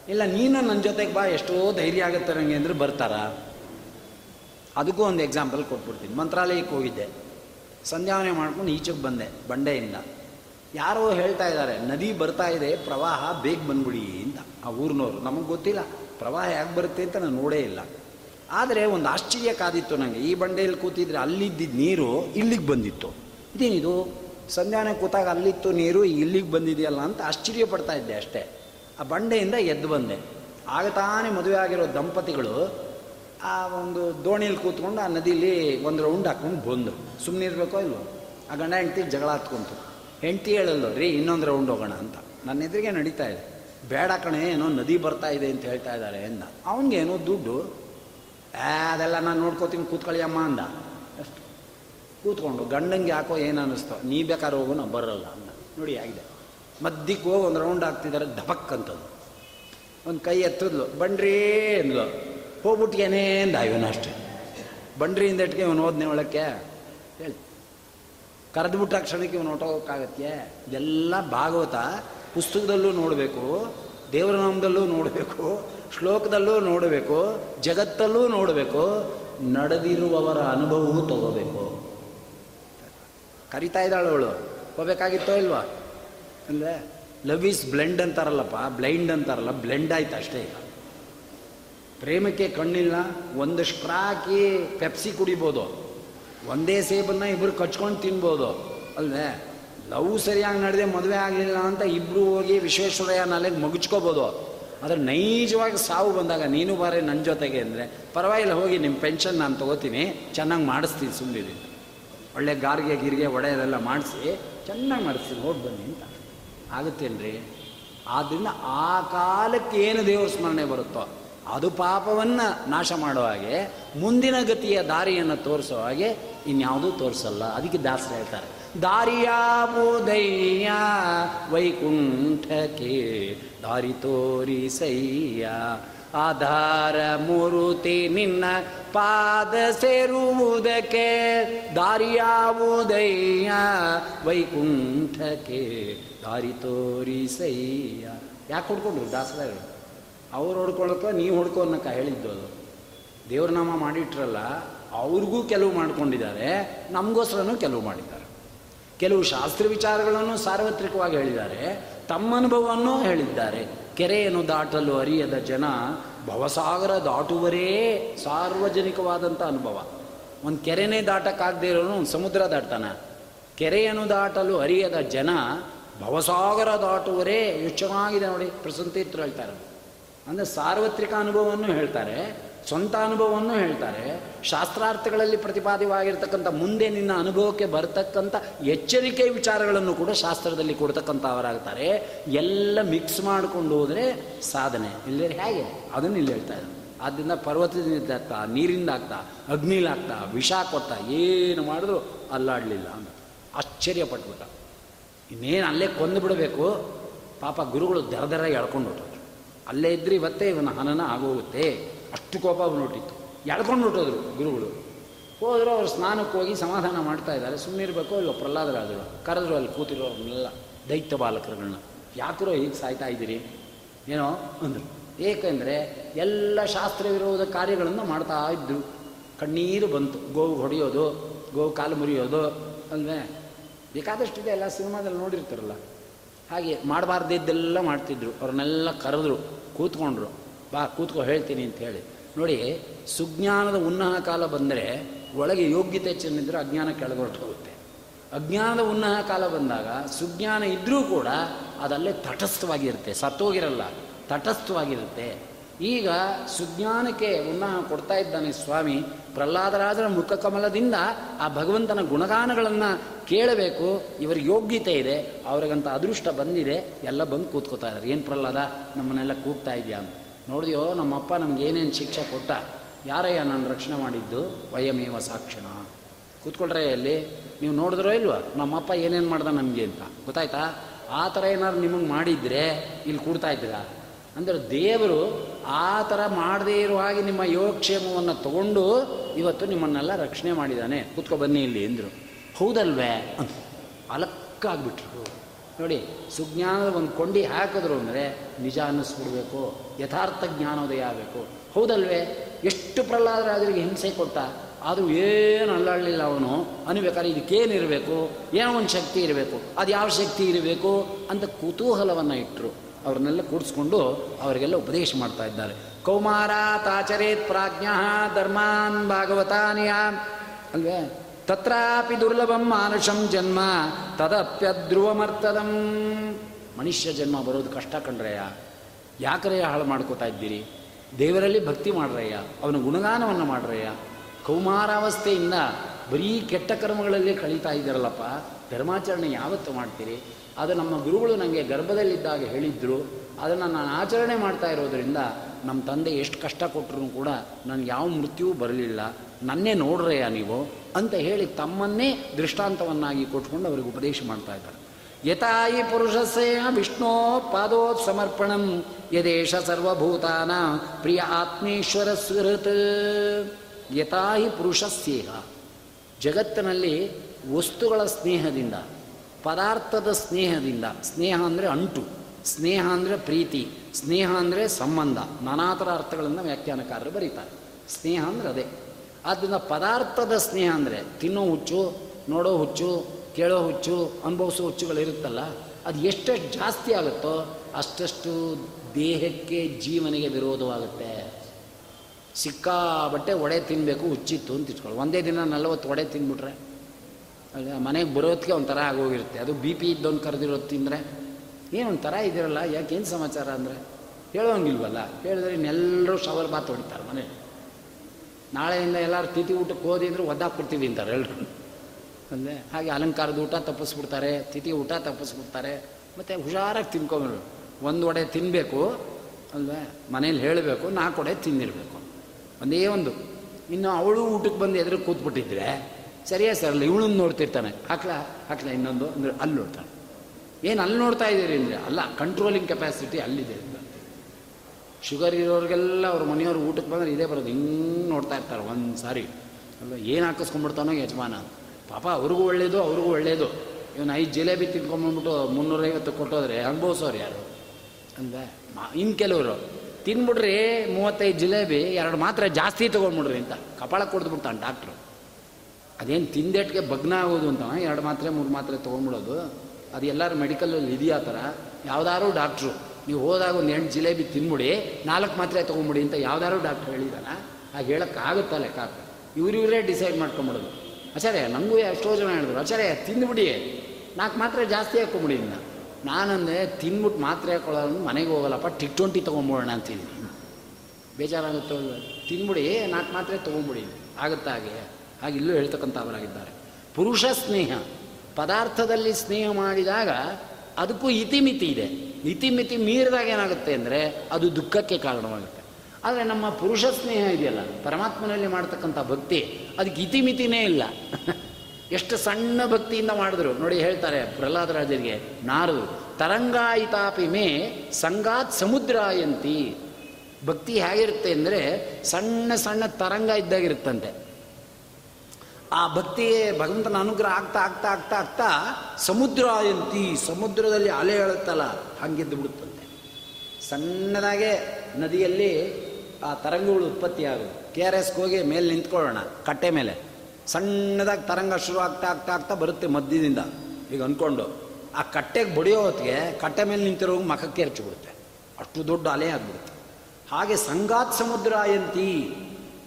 ಇಲ್ಲ, ನೀನು ನನ್ನ ಜೊತೆಗೆ ಬಾ, ಎಷ್ಟೋ ಧೈರ್ಯ ಆಗುತ್ತೆ ನನಗೆ ಅಂದರೆ ಬರ್ತಾರಾ. ಅದಕ್ಕೂ ಒಂದು ಎಕ್ಸಾಂಪಲ್ ಕೊಟ್ಬಿಡ್ತೀನಿ. ಮಂತ್ರಾಲಯಕ್ಕೆ ಹೋಗಿದ್ದೆ. ಸಂಧ್ಯಾವನೆ ಮಾಡ್ಕೊಂಡು ಈಚೆಗೆ ಬಂದೆ, ಬಂಡೆಯಿಂದ. ಯಾರೋ ಹೇಳ್ತಾ ಇದ್ದಾರೆ, ನದಿ ಬರ್ತಾ ಇದೆ, ಪ್ರವಾಹ ಬೇಗ ಬಂದ್ಬಿಡಿ ಅಂತ. ಆ ಊರಿನವರು ನಮಗೆ ಗೊತ್ತಿಲ್ಲ, ಪ್ರವಾಹ ಯಾಕೆ ಬರುತ್ತೆ ಅಂತ ನಾನು ನೋಡೇ ಇಲ್ಲ. ಆದರೆ ಒಂದು ಆಶ್ಚರ್ಯ ಕಾದಿತ್ತು ನನಗೆ ಈ ಬಂಡೆಯಲ್ಲಿ ಕೂತಿದ್ರೆ ಅಲ್ಲಿದ್ದಿದ್ದ ನೀರು ಇಲ್ಲಿಗೆ ಬಂದಿತ್ತು. ಇದೇನಿದು? ಸಂಧ್ಯಾನೆ ಕೂತಾಗ ಅಲ್ಲಿತ್ತು ನೀರು, ಇಲ್ಲಿಗೆ ಬಂದಿದೆಯಲ್ಲ ಅಂತ ಆಶ್ಚರ್ಯ ಪಡ್ತಾ ಇದ್ದೆ ಅಷ್ಟೇ. ಆ ಬಂಡೆಯಿಂದ ಎದ್ದು ಬಂದೆ. ಆಗ ತಾನೇ ಮದುವೆ ಆಗಿರೋ ದಂಪತಿಗಳು ಆ ಒಂದು ದೋಣಿಯಲ್ಲಿ ಕೂತ್ಕೊಂಡು ಆ ನದಿಯಲ್ಲಿ ಒಂದು ರೌಂಡ್ ಹಾಕ್ಕೊಂಡು ಬಂದರು. ಸುಮ್ಮನೆ ಇರಬೇಕೋ ಇಲ್ವೋ? ಆ ಗಂಡ ಹೆಂಡ್ತಿ ಜಗಳ ಹತ್ಕೊಂತು ಹೆಂಡ್ತಿ ಹೇಳಲ್ಲ, ರೀ, ಇನ್ನೊಂದು ರೌಂಡ್ ಹೋಗೋಣ ಅಂತ. ನನ್ನ ಎದುರಿಗೆ ನಡೀತಾ ಇದೆ. ಬೇಡ ಕಣೆ, ಏನೋ ನದಿ ಬರ್ತಾ ಇದೆ ಅಂತ ಹೇಳ್ತಾ ಇದ್ದಾರೆ ಎಂದ. ಅವನಿಗೇನೋ ದುಡ್ಡು? ಏ ಅದೆಲ್ಲ ನಾನು ನೋಡ್ಕೋತೀನಿ, ಕೂತ್ಕೊಳ್ಳಿ ಅಮ್ಮ ಅಂದ. ಅಷ್ಟು. ಕೂತ್ಕೊಂಡು ಗಂಡಂಗೆ ಯಾಕೋ ಏನು ಅನ್ನಿಸ್ತೋ ನೀ ಬೇಕಾದ್ರೆ ಹೋಗು ನಾವು ಬರಲ್ಲ ಅಂದ. ನೋಡಿ, ಆಗಿದೆ. ಮಧ್ಯಕ್ಕೆ ಹೋಗಿ ಒಂದು ರೌಂಡ್ ಆಗ್ತಿದ್ದಾರೆ ಧಪಕ್ ಅಂತದ್ದು. ಒಂದು ಕೈ ಎತ್ತದ್ಲು, ಬಂಡ್ರಿ ಅಂದ್ಲು. ಹೋಗ್ಬಿಟ್ಗೇನೆ ಅಂದ ಇವನು ಅಷ್ಟೇ. ಬಂಡ್ರಿಯಿಂದ ಇಟ್ಕೆ ಇವನು ಓದ್ನೆ ಒಳಕ್ಕೆ. ಹೇಳಿ ಕರೆದ್ಬಿಟ್ಟ ಕ್ಷಣಕ್ಕೆ ಇವನು ಹೊಟ್ಟೋಗೋಕ್ಕಾಗತ್ತೆ ಇದೆಲ್ಲ ಭಾಗವತ ಪುಸ್ತಕದಲ್ಲೂ ನೋಡಬೇಕು, ದೇವರ ನಾಮದಲ್ಲೂ ನೋಡಬೇಕು, ಶ್ಲೋಕದಲ್ಲೂ ನೋಡಬೇಕು, ಜಗತ್ತಲ್ಲೂ ನೋಡಬೇಕು, ನಡೆದಿರುವವರ ಅನುಭವವೂ ತಗೋಬೇಕು. ಕರಿತಾ ಇದ್ದಾಳು ಅವಳು. ಹೋಗ್ಬೇಕಾಗಿತ್ತೋ ಇಲ್ವಾ? ಅಂದರೆ ಲವ್ ಈಸ್ ಬ್ಲೆಂಡ್ ಅಂತಾರಲ್ಲಪ್ಪ ಬ್ಲೈಂಡ್ ಅಂತಾರಲ್ಲ ಬ್ಲೆಂಡ್ ಆಯ್ತು ಅಷ್ಟೇ ಈಗ. ಪ್ರೇಮಕ್ಕೆ ಕಣ್ಣಿಲ್ಲ, ಒಂದು ಸ್ಟ್ರಾಕಿ ಪೆಪ್ಸಿ ಕುಡಿಬೋದು. ಒಂದೇ ಸೇಬನ್ನ ಇಬ್ಬರು ಕಚ್ಕೊಂಡು ತಿನ್ಬೋದು. ಅಲ್ವೇ? ಲವ್ ಸರಿಯಾಗಿ ನಡೆದೇ ಮದುವೆ ಆಗಲಿಲ್ಲ ಅಂತ ಇಬ್ಬರು ಹೋಗಿ ವಿಶ್ವೇಶ್ವರಯ್ಯ ನಾಲೆಗೆ ಮಗುಚ್ಕೋಬೋದು. ಆದರೆ ನೈಜವಾಗಿ ಸಾವು ಬಂದಾಗ, ನೀನು ಬಾರೆ ನನ್ನ ಜೊತೆಗೆ ಅಂದರೆ, ಪರವಾಗಿಲ್ಲ, ಹೋಗಿ ನಿಮ್ಮ ಪೆನ್ಷನ್ ನಾನು ತೊಗೋತೀನಿ, ಚೆನ್ನಾಗಿ ಮಾಡಿಸ್ತೀನಿ ಸುಮ್ಮನೆ ಒಳ್ಳೆ ಗಾರಿಗೆ, ಗಿರಿಗೆ ಒಡೆಯದೆಲ್ಲ ಮಾಡಿಸಿ, ಚೆನ್ನಾಗಿ ಮಾಡಿಸ್ತೀನಿ, ಹೋಗಿ ಬನ್ನಿ ಅಂತ. ಆಗುತ್ತೇನ್ರಿ? ಆದ್ದರಿಂದ ಆ ಕಾಲಕ್ಕೆ ಏನು ದೇವರ ಸ್ಮರಣೆ ಬರುತ್ತೋ, ಅದು ಪಾಪವನ್ನು ನಾಶ ಮಾಡೋ ಹಾಗೆ, ಮುಂದಿನ ಗತಿಯ ದಾರಿಯನ್ನು ತೋರಿಸೋ ಹಾಗೆ ಇನ್ಯಾವುದೂ ತೋರಿಸಲ್ಲ. ಅದಕ್ಕೆ ದಾಸರು ಹೇಳ್ತಾರೆ ದಾರಿಯಾವುದಯ್ಯ ವೈಕುಂಠಕ್ಕೆ ದಾರಿ ತೋರಿಸಯ್ಯ ಆಧಾರ ಮೂರುತಿ ನಿನ್ನ ಪಾದ ಸೇರುವುದಕ್ಕೆ ದಾರಿಯಾವುದಯ್ಯ ವೈಕುಂಠಕ್ಕೆ ದಾರಿ ತೋರಿಸಯ್ಯ. ಯಾಕೆ ಹೊಡ್ಕೊಂಡ್ರು ದಾಸರಾಯರು ಅವ್ರು ಹೊಡ್ಕೊಳಕ ನೀವು ಹೊಡ್ಕೊ ಅನ್ನಕ ಹೇಳಿದ್ದು ಅದು. ದೇವ್ರನಾಮ ಮಾಡಿಟ್ರಲ್ಲ, ಅವ್ರಿಗೂ ಕೆಲವು ಮಾಡ್ಕೊಂಡಿದ್ದಾರೆ, ನಮಗೋಸ್ಕರನೂ ಕೆಲವು ಮಾಡಿದ್ದಾರೆ. ಕೆಲವು ಶಾಸ್ತ್ರ ವಿಚಾರಗಳನ್ನು ಸಾರ್ವತ್ರಿಕವಾಗಿ ಹೇಳಿದ್ದಾರೆ, ತಮ್ಮ ಅನುಭವವನ್ನು ಹೇಳಿದ್ದಾರೆ. ಕೆರೆಯನ್ನು ದಾಟಲು ಅರಿಯದ ಜನ ಭವಸಾಗರ ದಾಟುವರೇ ಸಾರ್ವಜನಿಕವಾದಂಥ ಅನುಭವ. ಒಂದು ಕೆರೆನೇ ದಾಟಕ್ಕಾಗದೇ ಇರೋನು ಒಂದು ಸಮುದ್ರ ದಾಟ್ತಾನ. ಕೆರೆಯನ್ನು ದಾಟಲು ಅರಿಯದ ಜನ ಭವಸಾಗರ ದಾಟುವರೇ ಎಷ್ಟು ನೋಡಿ ಪ್ರಸಂತೀರ್ಥರು ಹೇಳ್ತಾರೆ. ಅಂದರೆ ಸಾರ್ವತ್ರಿಕ ಅನುಭವವನ್ನು ಹೇಳ್ತಾರೆ. ಸ್ವಂತ ಅನುಭವವನ್ನು ಹೇಳ್ತಾರೆ. ಶಾಸ್ತ್ರಾರ್ಥಗಳಲ್ಲಿ ಪ್ರತಿಪಾದಿವಾಗಿರ್ತಕ್ಕಂಥ ಮುಂದೆ ನಿನ್ನ ಅನುಭವಕ್ಕೆ ಬರ್ತಕ್ಕಂಥ ಎಚ್ಚರಿಕೆ ವಿಚಾರಗಳನ್ನು ಕೂಡ ಶಾಸ್ತ್ರದಲ್ಲಿ ಕೊಡ್ತಕ್ಕಂಥವರಾಗ್ತಾರೆ. ಎಲ್ಲ ಮಿಕ್ಸ್ ಮಾಡಿಕೊಂಡು ಹೋದರೆ ಸಾಧನೆ. ಇಲ್ಲೇ ಹೇಗೆ? ಅದನ್ನು ಇಲ್ಲಿ ಹೇಳ್ತಾ ಇದ್ದಾರೆ. ಆದ್ದರಿಂದ ಪರ್ವತದಿಂದ ಆಗ್ತಾ ನೀರಿಂದ ಆಗ್ತಾ ಅಗ್ನಿಲಾಗ್ತಾ ವಿಷ ಕೊಡ್ತಾ ಏನು ಮಾಡಿದ್ರು ಅಲ್ಲಾಡಲಿಲ್ಲ ಅಂತ. ಆಶ್ಚರ್ಯಪಟ್ಬಿಟ್ಟ. ಇನ್ನೇನು ಅಲ್ಲೇ ಕೊಂದು ಬಿಡಬೇಕು? ಪಾಪ ಗುರುಗಳು ದರ ದರ ಎಳ್ಕೊಂಡು ಅಲ್ಲೇ ಇದ್ರೆ ಇವತ್ತೇ ಇವನ ಹನನ ಆಗೋಗುತ್ತೆ. ಅಷ್ಟು ಕೋಪ ಬಂದ್ಬಿಟ್ಟಿತ್ತು ಎಳ್ಕೊಂಡು ಹೊಟ್ಟೋದ್ರು ಗುರುಗಳು. ಹೋದ್ರು ಅವ್ರು ಸ್ನಾನಕ್ಕೆ ಹೋಗಿ ಸಮಾಧಾನ ಮಾಡ್ತಾ ಇದ್ದಾರೆ. ಸುಮ್ಮನಿರಬೇಕು ಇಲ್ಲ ಪ್ರಹ್ಲಾದರಾದರು. ಕರೆದ್ರು ಅಲ್ಲಿ ಕೂತಿರೋರನ್ನೆಲ್ಲ ದೈತ್ಯ ಬಾಲಕರುಗಳನ್ನ ಯಾಕರೋ ಹೀಗೆ ಸಾಯ್ತಾ ಇದ್ದೀರಿ? ಏನೋ ಅಂದರು. ಏಕೆಂದರೆ ಎಲ್ಲ ಶಾಸ್ತ್ರ ವಿರೋಧ ಕಾರ್ಯಗಳನ್ನು ಮಾಡ್ತಾ ಇದ್ದರು ಕಣ್ಣೀರು ಬಂತು. ಗೋವು ಹೊಡೆಯೋದು, ಗೋವು ಕಾಲು ಮುರಿಯೋದು, ಅಲ್ವೇ? ಬೇಕಾದಷ್ಟಿದೆ ಎಲ್ಲ ಸಿನಿಮಾದಲ್ಲಿ ನೋಡಿರ್ತಾರಲ್ಲ. ಹಾಗೆ ಮಾಡಬಾರ್ದಿದ್ದೆಲ್ಲ ಮಾಡ್ತಿದ್ರು. ಅವ್ರನ್ನೆಲ್ಲ ಕರೆದ್ರು, ಕೂತ್ಕೊಂಡ್ರು. ಬಾ, ಕೂತ್ಕೊ, ಹೇಳ್ತೀನಿ ಅಂತ ಹೇಳಿ. ನೋಡಿ, ಸುಜ್ಞಾನದ ಉನ್ನಹ ಕಾಲ ಬಂದರೆ ಒಳಗೆ ಯೋಗ್ಯತೆ ಚೆನ್ನಿದ್ರೆ ಅಜ್ಞಾನ ಕೆಳಗೊಟ್ಟು ಹೋಗುತ್ತೆ. ಅಜ್ಞಾನದ ಉನ್ನಹ ಕಾಲ ಬಂದಾಗ ಸುಜ್ಞಾನ ಇದ್ದರೂ ಕೂಡ ಅದಲ್ಲೇ ತಟಸ್ಥವಾಗಿರುತ್ತೆ, ಸತ್ತೋಗಿರಲ್ಲ, ತಟಸ್ಥವಾಗಿರುತ್ತೆ. ಈಗ ಸುಜ್ಞಾನಕ್ಕೆ ಉನ್ನಹ ಕೊಡ್ತಾ ಇದ್ದಾನೆ ಸ್ವಾಮಿ, ಪ್ರಹ್ಲಾದರಾಜರ ಮುಖಕಮಲದಿಂದ ಆ ಭಗವಂತನ ಗುಣಗಾನಗಳನ್ನು ಕೇಳಬೇಕು ಇವರ ಯೋಗ್ಯತೆ ಇದೆ, ಅವ್ರಿಗಂತ ಅದೃಷ್ಟ ಬಂದಿದೆ, ಎಲ್ಲ ಬಂದು ಕೂತ್ಕೋತಾ ಇದ್ದಾರೆ. ಏನು ಪ್ರಹ್ಲಾದ, ನಮ್ಮನ್ನೆಲ್ಲ ಕೂಗ್ತಾ ಇದೆಯಾ ಅಂತ. ನೋಡಿದ್ಯೋ, ನಮ್ಮಪ್ಪ ನಮ್ಗೆ ಏನೇನು ಶಿಕ್ಷೆ ಕೊಟ್ಟ, ಯಾರಯ್ಯ ನಾನು ರಕ್ಷಣೆ ಮಾಡಿದ್ದು? ವಯಮೇವ ಸಾಕ್ಷಣ ಕೂತ್ಕೊಳ್ರೆ ಅಲ್ಲಿ. ನೀವು ನೋಡಿದ್ರೋ ಇಲ್ವಾ? ನಮ್ಮಪ್ಪ ಏನೇನು ಮಾಡ್ದ ನಮಗೆ ಅಂತ. ಗೊತ್ತಾಯ್ತಾ? ಆ ಥರ ಏನಾದ್ರು ನಿಮಗೆ ಮಾಡಿದರೆ ಇಲ್ಲಿ ಕೂಡ್ತಾ ಇದ್ದೀರಾ? ಅಂದರೆ ದೇವರು ಆ ಥರ ಮಾಡದೇ ಇರುವ ಹಾಗೆ ನಿಮ್ಮ ಯೋಗಕ್ಷೇಮವನ್ನು ತಗೊಂಡು ಇವತ್ತು ನಿಮ್ಮನ್ನೆಲ್ಲ ರಕ್ಷಣೆ ಮಾಡಿದ್ದಾನೆ ಕೂತ್ಕೊ ಬನ್ನಿ ಇಲ್ಲಿ ಅಂದರು. ಹೌದಲ್ವೇ? ಅಲಕ್ಕಾಗ್ಬಿಟ್ರು. ನೋಡಿ ಸುಜ್ಞಾನದ ಒಂದು ಕೊಂಡಿ ಹಾಕಿದ್ರು ಅಂದರೆ ನಿಜ ಅನ್ನಿಸ್ಬಿಡ್ಬೇಕು, ಯಥಾರ್ಥ ಜ್ಞಾನೋದಯ ಆಗಬೇಕು. ಹೌದಲ್ವೇ? ಎಷ್ಟು ಪ್ರಹ್ಲಾದರಾಜರಿಗೆ ಹಿಂಸೆ ಕೊಟ್ಟ ಆದರೂ ಏನು ಅಲ್ಲಾಡಲಿಲ್ಲ ಅವನು. ಅನ್ಬೇಕಾದ್ರೆ ಇದಕ್ಕೇನಿರಬೇಕು ಏನೋ ಒಂದು ಶಕ್ತಿ ಇರಬೇಕು. ಅದು ಯಾವ ಶಕ್ತಿ ಇರಬೇಕು ಅಂತ ಕುತೂಹಲವನ್ನು ಇಟ್ಟರು ಅವ್ರನ್ನೆಲ್ಲ ಕೂಡಿಸ್ಕೊಂಡು ಅವರಿಗೆಲ್ಲ ಉಪದೇಶ ಮಾಡ್ತಾ ಇದ್ದಾರೆ. ಕೌಮಾರ ತಾಚರೇತ್ ಪ್ರಾಜ್ಞ ಧರ್ಮಾನ್ ಭಾಗವತಾನಿಯ. ಅಲ್ವೇ? ತತ್ರಾಪಿ ದುರ್ಲಭಂ ಮಾನುಷಂ ಜನ್ಮ ತದಪ್ಯಧ್ರುವಮರ್ತದಂ ಮನುಷ್ಯ ಜನ್ಮ ಬರೋದು ಕಷ್ಟ ಕಂಡ್ರಯ್ಯ ಯಾಕರಯ್ಯ ಹಾಳು ಮಾಡ್ಕೋತಾ ಇದ್ದೀರಿ? ದೇವರಲ್ಲಿ ಭಕ್ತಿ ಮಾಡ್ರಯ್ಯ. ಅವನ ಗುಣಗಾನವನ್ನು ಮಾಡ್ರಯ್ಯ. ಕೌಮಾರಾವಸ್ಥೆಯಿಂದ ಬರೀ ಕೆಟ್ಟ ಕರ್ಮಗಳಲ್ಲಿ ಕಳೀತಾ ಇದ್ದೀರಲ್ಲಪ್ಪ. ಧರ್ಮಾಚರಣೆ ಯಾವತ್ತು ಮಾಡ್ತೀರಿ? ಅದು ನಮ್ಮ ಗುರುಗಳು ನನಗೆ ಗರ್ಭದಲ್ಲಿದ್ದಾಗ ಹೇಳಿದ್ರು. ಅದನ್ನು ನಾನು ಆಚರಣೆ ಮಾಡ್ತಾ ಇರೋದರಿಂದ ನಮ್ಮ ತಂದೆ ಎಷ್ಟು ಕಷ್ಟ ಕೊಟ್ಟರು ಕೂಡ ನನಗೆ ಯಾವ ಮೃತ್ಯುವು ಬರಲಿಲ್ಲ. ನನ್ನೇ ನೋಡ್ರಯ್ಯ ನೀವು. ಅಂತ ಹೇಳಿ ತಮ್ಮನ್ನೇ ದೃಷ್ಟಾಂತವನ್ನಾಗಿ ಕೊಟ್ಕೊಂಡು ಅವರಿಗೆ ಉಪದೇಶ ಮಾಡ್ತಾ ಇದ್ದಾರೆ. ಯಥಾಯಿ ಪುರುಷಸ್ಯ ವಿಷ್ಣೋ ಪಾದೋತ್ ಸಮರ್ಪಣಂ ಯದೇಶ ಸರ್ವಭೂತಾನ ಪ್ರಿಯ ಆತ್ಮೇಶ್ವರ ಸುಹೃತ್ ಪುರುಷ ಸ್ನೇಹ ಜಗತ್ತಿನಲ್ಲಿ ವಸ್ತುಗಳ ಸ್ನೇಹದಿಂದ, ಪದಾರ್ಥದ ಸ್ನೇಹದಿಂದ, ಸ್ನೇಹ ಅಂದರೆ ಅಂಟು, ಸ್ನೇಹ ಅಂದರೆ ಪ್ರೀತಿ, ಸ್ನೇಹ ಅಂದರೆ ಸಂಬಂಧ ನಾನಾ ಥರ ಅರ್ಥಗಳನ್ನು ವ್ಯಾಖ್ಯಾನಕಾರರು ಬರೀತಾರೆ. ಸ್ನೇಹ ಅಂದರೆ ಅದೇ. ಆದ್ದರಿಂದ ಪದಾರ್ಥದ ಸ್ನೇಹ ಅಂದರೆ ತಿನ್ನೋ ಹುಚ್ಚು, ನೋಡೋ ಹುಚ್ಚು, ಕೇಳೋ ಹುಚ್ಚು, ಅನುಭವಿಸೋ ಹುಚ್ಚುಗಳಿರುತ್ತಲ್ಲ, ಅದು ಎಷ್ಟೆಷ್ಟು ಜಾಸ್ತಿ ಆಗುತ್ತೋ ಅಷ್ಟಷ್ಟು ದೇಹಕ್ಕೆ ಜೀವನಿಗೆ ವಿರೋಧವಾಗುತ್ತೆ. ಸಿಕ್ಕಾಬಟ್ಟೆ ಒಡೆ ತಿನ್ನಬೇಕು ಹುಚ್ಚಿತ್ತು ಅಂತ ಇಟ್ಕೊಳ್ಳಿ ಒಂದೇ ದಿನ ನಲವತ್ತು ಒಡೆ ತಿಂದ್ಬಿಟ್ರೆ ಮನೆಗೆ ಬರೋದಕ್ಕೆ ಒಂಥರ ಆಗೋಗಿರುತ್ತೆ. ಅದು ಬಿ ಪಿ ಇದ್ದೊಂದು ಕರೆದಿರೋದು ತಿಂದರೆ ಏನೊಂಥರ ಇದಿರಲ್ಲ ಇದಿರಲ್ಲ ಏನು ಸಮಾಚಾರ ಅಂದರೆ, ಹೇಳೋಂಗಿಲ್ವಲ್ಲ? ಹೇಳಿದ್ರೆ ಇನ್ನೆಲ್ಲರೂ ಶವರ್ ಬಾತ್ ಹೊಡಿತಾರೆ ಮನೆ ನಾಳೆಯಿಂದ ಎಲ್ಲರೂ ತಿಥಿ ಊಟಕ್ಕೆ ಹೋದಿ ಅಂದರೆ ಒದ್ದಾಕ್ಬಿಡ್ತೀವಿ ಅಂತಾರೆ ಎಲ್ಲರೂ ಅಂದರೆ ಹಾಗೆ ಅಲಂಕಾರದ ಊಟ ತಪ್ಪಿಸ್ಬಿಡ್ತಾರೆ, ತಿಥಿ ಊಟ ತಪ್ಪಿಸ್ಬಿಡ್ತಾರೆ, ಮತ್ತು ಹುಷಾರಾಗಿ ತಿನ್ಕೊಂಬರು ಒಂದು ಒಡೆ ತಿನ್ನಬೇಕು ಅಲ್ವೇ? ಮನೇಲಿ ಹೇಳಬೇಕು, ನಾಲ್ಕು ಒಡೆ ತಿಂದಿರಬೇಕು ಒಂದೇ ಒಂದು. ಇನ್ನು ಅವಳು ಊಟಕ್ಕೆ ಬಂದು ಎದುರು ಕೂತ್ಬಿಟ್ಟಿದ್ರೆ ಸರಿಯೇ ಸರ್ ಅಲ್ಲ ಇವಳನ್ನು ನೋಡ್ತಿರ್ತಾನೆ. ಹಾಕ್ಲ? ಹಾಕ್ಲ ಇನ್ನೊಂದು? ಅಂದರೆ ಅಲ್ಲಿ ನೋಡ್ತಾನೆ ಏನು ಅಲ್ಲಿ ನೋಡ್ತಾ ಇದ್ದೀರಿ ಅಂದರೆ? ಅಲ್ಲ ಕಂಟ್ರೋಲಿಂಗ್ ಕೆಪಾಸಿಟಿ ಅಲ್ಲಿದೆ. ಶುಗರ್ ಇರೋರಿಗೆಲ್ಲ ಅವ್ರ ಮನೆಯವ್ರು ಊಟಕ್ಕೆ ಬಂದರೆ ಇದೇ ಬರೋದು. ಹಿಂಗೆ ನೋಡ್ತಾ ಇರ್ತಾರೆ ಒಂದು ಸಾರಿ ಅಲ್ಲ ಏನು ಹಾಕಿಸ್ಕೊಂಡ್ಬಿಡ್ತಾನೋ ಯಜಮಾನ. ಪಾಪ ಅವ್ರಿಗೂ ಒಳ್ಳೇದು ಅವ್ರಿಗೂ ಒಳ್ಳೇದು. ಇವನು ಐದು ಜಿಲೇಬಿ ತಿನ್ಕೊಂಬಂದ್ಬಿಟ್ಟು ಮುನ್ನೂರೈವತ್ತು ಕೊಟ್ಟೋದ್ರೆ ಅನುಭವಿಸೋರು ಯಾರು? ಅಂದ ಮಾ ಇನ್ನು ಕೆಲವರು. ತಿನ್ಬಿಡ್ರಿ ಮೂವತ್ತೈದು ಜಿಲೇಬಿ, ಎರಡು ಮಾತ್ರ ಜಾಸ್ತಿ ತೊಗೊಂಡ್ಬಿಡ್ರಿ ಅಂತ. ಕಪಾಳ ಕೊಡ್ದುಬಿಡ್ತಾನೆ ಡಾಕ್ಟ್ರು. ಅದೇನು ತಿಂದೆಟ್ಗೆ ಭಗ್ನ ಆಗೋದು ಅಂತ, ಎರಡು ಮಾತ್ರೆ, ಮೂರು ಮಾತ್ರೆ ತೊಗೊಂಡ್ಬಿಡೋದು. ಅದು ಎಲ್ಲರೂ ಮೆಡಿಕಲಲ್ಲಿ ಇದೆಯಾ ಥರ ಯಾವ್ದಾದ್ರು ಡಾಕ್ಟ್ರು. ನೀವು ಹೋದಾಗ ಒಂದು ಎಂಟು ಜಿಲೇಬಿ ತಿನ್ಬಿಡಿ, ನಾಲ್ಕು ಮಾತ್ರೆ ತೊಗೊಂಬಿಡಿ ಅಂತ ಯಾವ್ದಾದ್ರು ಡಾಕ್ಟರ್ ಹೇಳಿದಾನ? ಹಾಗೆ ಹೇಳೋಕ್ಕಾಗುತ್ತಾ ಲೆಕ್ಕ ಇವರಿವರೇ ಡಿಸೈಡ್ ಮಾಡ್ಕೊಂಬಿಡೋದು. ಆಚಾರ್ಯ ನಮಗೂ ಎಷ್ಟೋ ಜನ ಹೇಳಿದ್ರು, ಆಚಾರ್ಯ, ತಿಂದುಬಿಡಿ. ನಾಲ್ಕು ಮಾತ್ರೆ ಜಾಸ್ತಿ ಹಾಕೊಂಬಿಡಿ ಇನ್ನು. ನಾನಂದರೆ ತಿನ್ಬಿಟ್ಟು ಮಾತ್ರೆ ಹಾಕೊಳ್ಳೋದು ಮನೆಗೆ ಹೋಗಲ್ಲಪ್ಪ, ಟಿಕ್ ಟ್ವೆಂಟಿ ತೊಗೊಂಬೋಣ ಅಂತಿದ್ದೀನಿ. ಬೇಜಾರಾಗುತ್ತೋ ತಿಂದ್ಬಿಡಿ ನಾಲ್ಕು ಮಾತ್ರೆ ತೊಗೊಂಬಿಡಿ. ಆಗುತ್ತಾ ಹಾಗೆ? ಹಾಗೆ ಇಲ್ಲೂ ಹೇಳ್ತಕ್ಕಂಥ ಅವರಾಗಿದ್ದಾರೆ ಪುರುಷ ಸ್ನೇಹ. ಪದಾರ್ಥದಲ್ಲಿ ಸ್ನೇಹ ಮಾಡಿದಾಗ ಅದಕ್ಕೂ ಇತಿಮಿತಿ ಇದೆ. ಇತಿಮಿತಿ ಮೀರಿದಾಗ ಏನಾಗುತ್ತೆ ಅಂದರೆ ಅದು ದುಃಖಕ್ಕೆ ಕಾರಣವಾಗುತ್ತೆ. ಆದರೆ ನಮ್ಮ ಪುರುಷ ಸ್ನೇಹ ಇದೆಯಲ್ಲ, ಪರಮಾತ್ಮನಲ್ಲಿ ಮಾಡ್ತಕ್ಕಂಥ ಭಕ್ತಿ ಅದಕ್ಕೆ ಇತಿಮಿತಿನೇ ಇಲ್ಲ. ಎಷ್ಟು ಸಣ್ಣ ಭಕ್ತಿಯಿಂದ ಮಾಡಿದ್ರು. ನೋಡಿ ಹೇಳ್ತಾರೆ ಪ್ರಹ್ಲಾದರಾಜರಿಗೆ ನಾರು ತರಂಗಾಯಿತಾಪಿ ಮೇ ಸಂಗಾತ್ ಸಮುದ್ರಾಯಂತಿ. ಭಕ್ತಿ ಹೇಗಿರುತ್ತೆ ಅಂದರೆ ಸಣ್ಣ ಸಣ್ಣ ತರಂಗ ಇದ್ದಾಗಿರುತ್ತಂತೆ. ಆ ಭಕ್ತಿ ಭಗವಂತನ ಅನುಗ್ರಹ ಆಗ್ತಾ ಆಗ್ತಾ ಆಗ್ತಾ ಆಗ್ತಾ ಸಮುದ್ರಾಯಂತಿ, ಸಮುದ್ರದಲ್ಲಿ ಅಲೆ ಹೇಳುತ್ತಲ್ಲ ಹಂಗೆದ್ದು ಬಿಡುತ್ತಂತೆ. ಸಣ್ಣದಾಗೆ ನದಿಯಲ್ಲಿ ಆ ತರಂಗಗಳು ಉತ್ಪತ್ತಿಯಾಗು ಕೆ ಆರ್ ಎಸ್ಗೆ ಹೋಗಿ ಮೇಲೆ ನಿಂತ್ಕೊಳ್ಳೋಣ, ಕಟ್ಟೆ ಮೇಲೆ. ಸಣ್ಣದಾಗಿ ತರಂಗ ಶುರು ಆಗ್ತಾ ಆಗ್ತಾ ಆಗ್ತಾ ಬರುತ್ತೆ ಮಧ್ಯದಿಂದ. ಈಗ ಅಂದ್ಕೊಂಡು ಆ ಕಟ್ಟೆಗೆ ಬಡಿಯೋ ಹೊತ್ತಿಗೆ ಕಟ್ಟೆ ಮೇಲೆ ನಿಂತಿರೋ ಮಖಕ್ಕೆ ಬಿಡುತ್ತೆ ಅಷ್ಟು ದೊಡ್ಡ ಅಲೆ ಆಗಿಬಿಡುತ್ತೆ. ಹಾಗೆ ಸಂಗಾತ್ ಸಮುದ್ರಾಯಂತಿ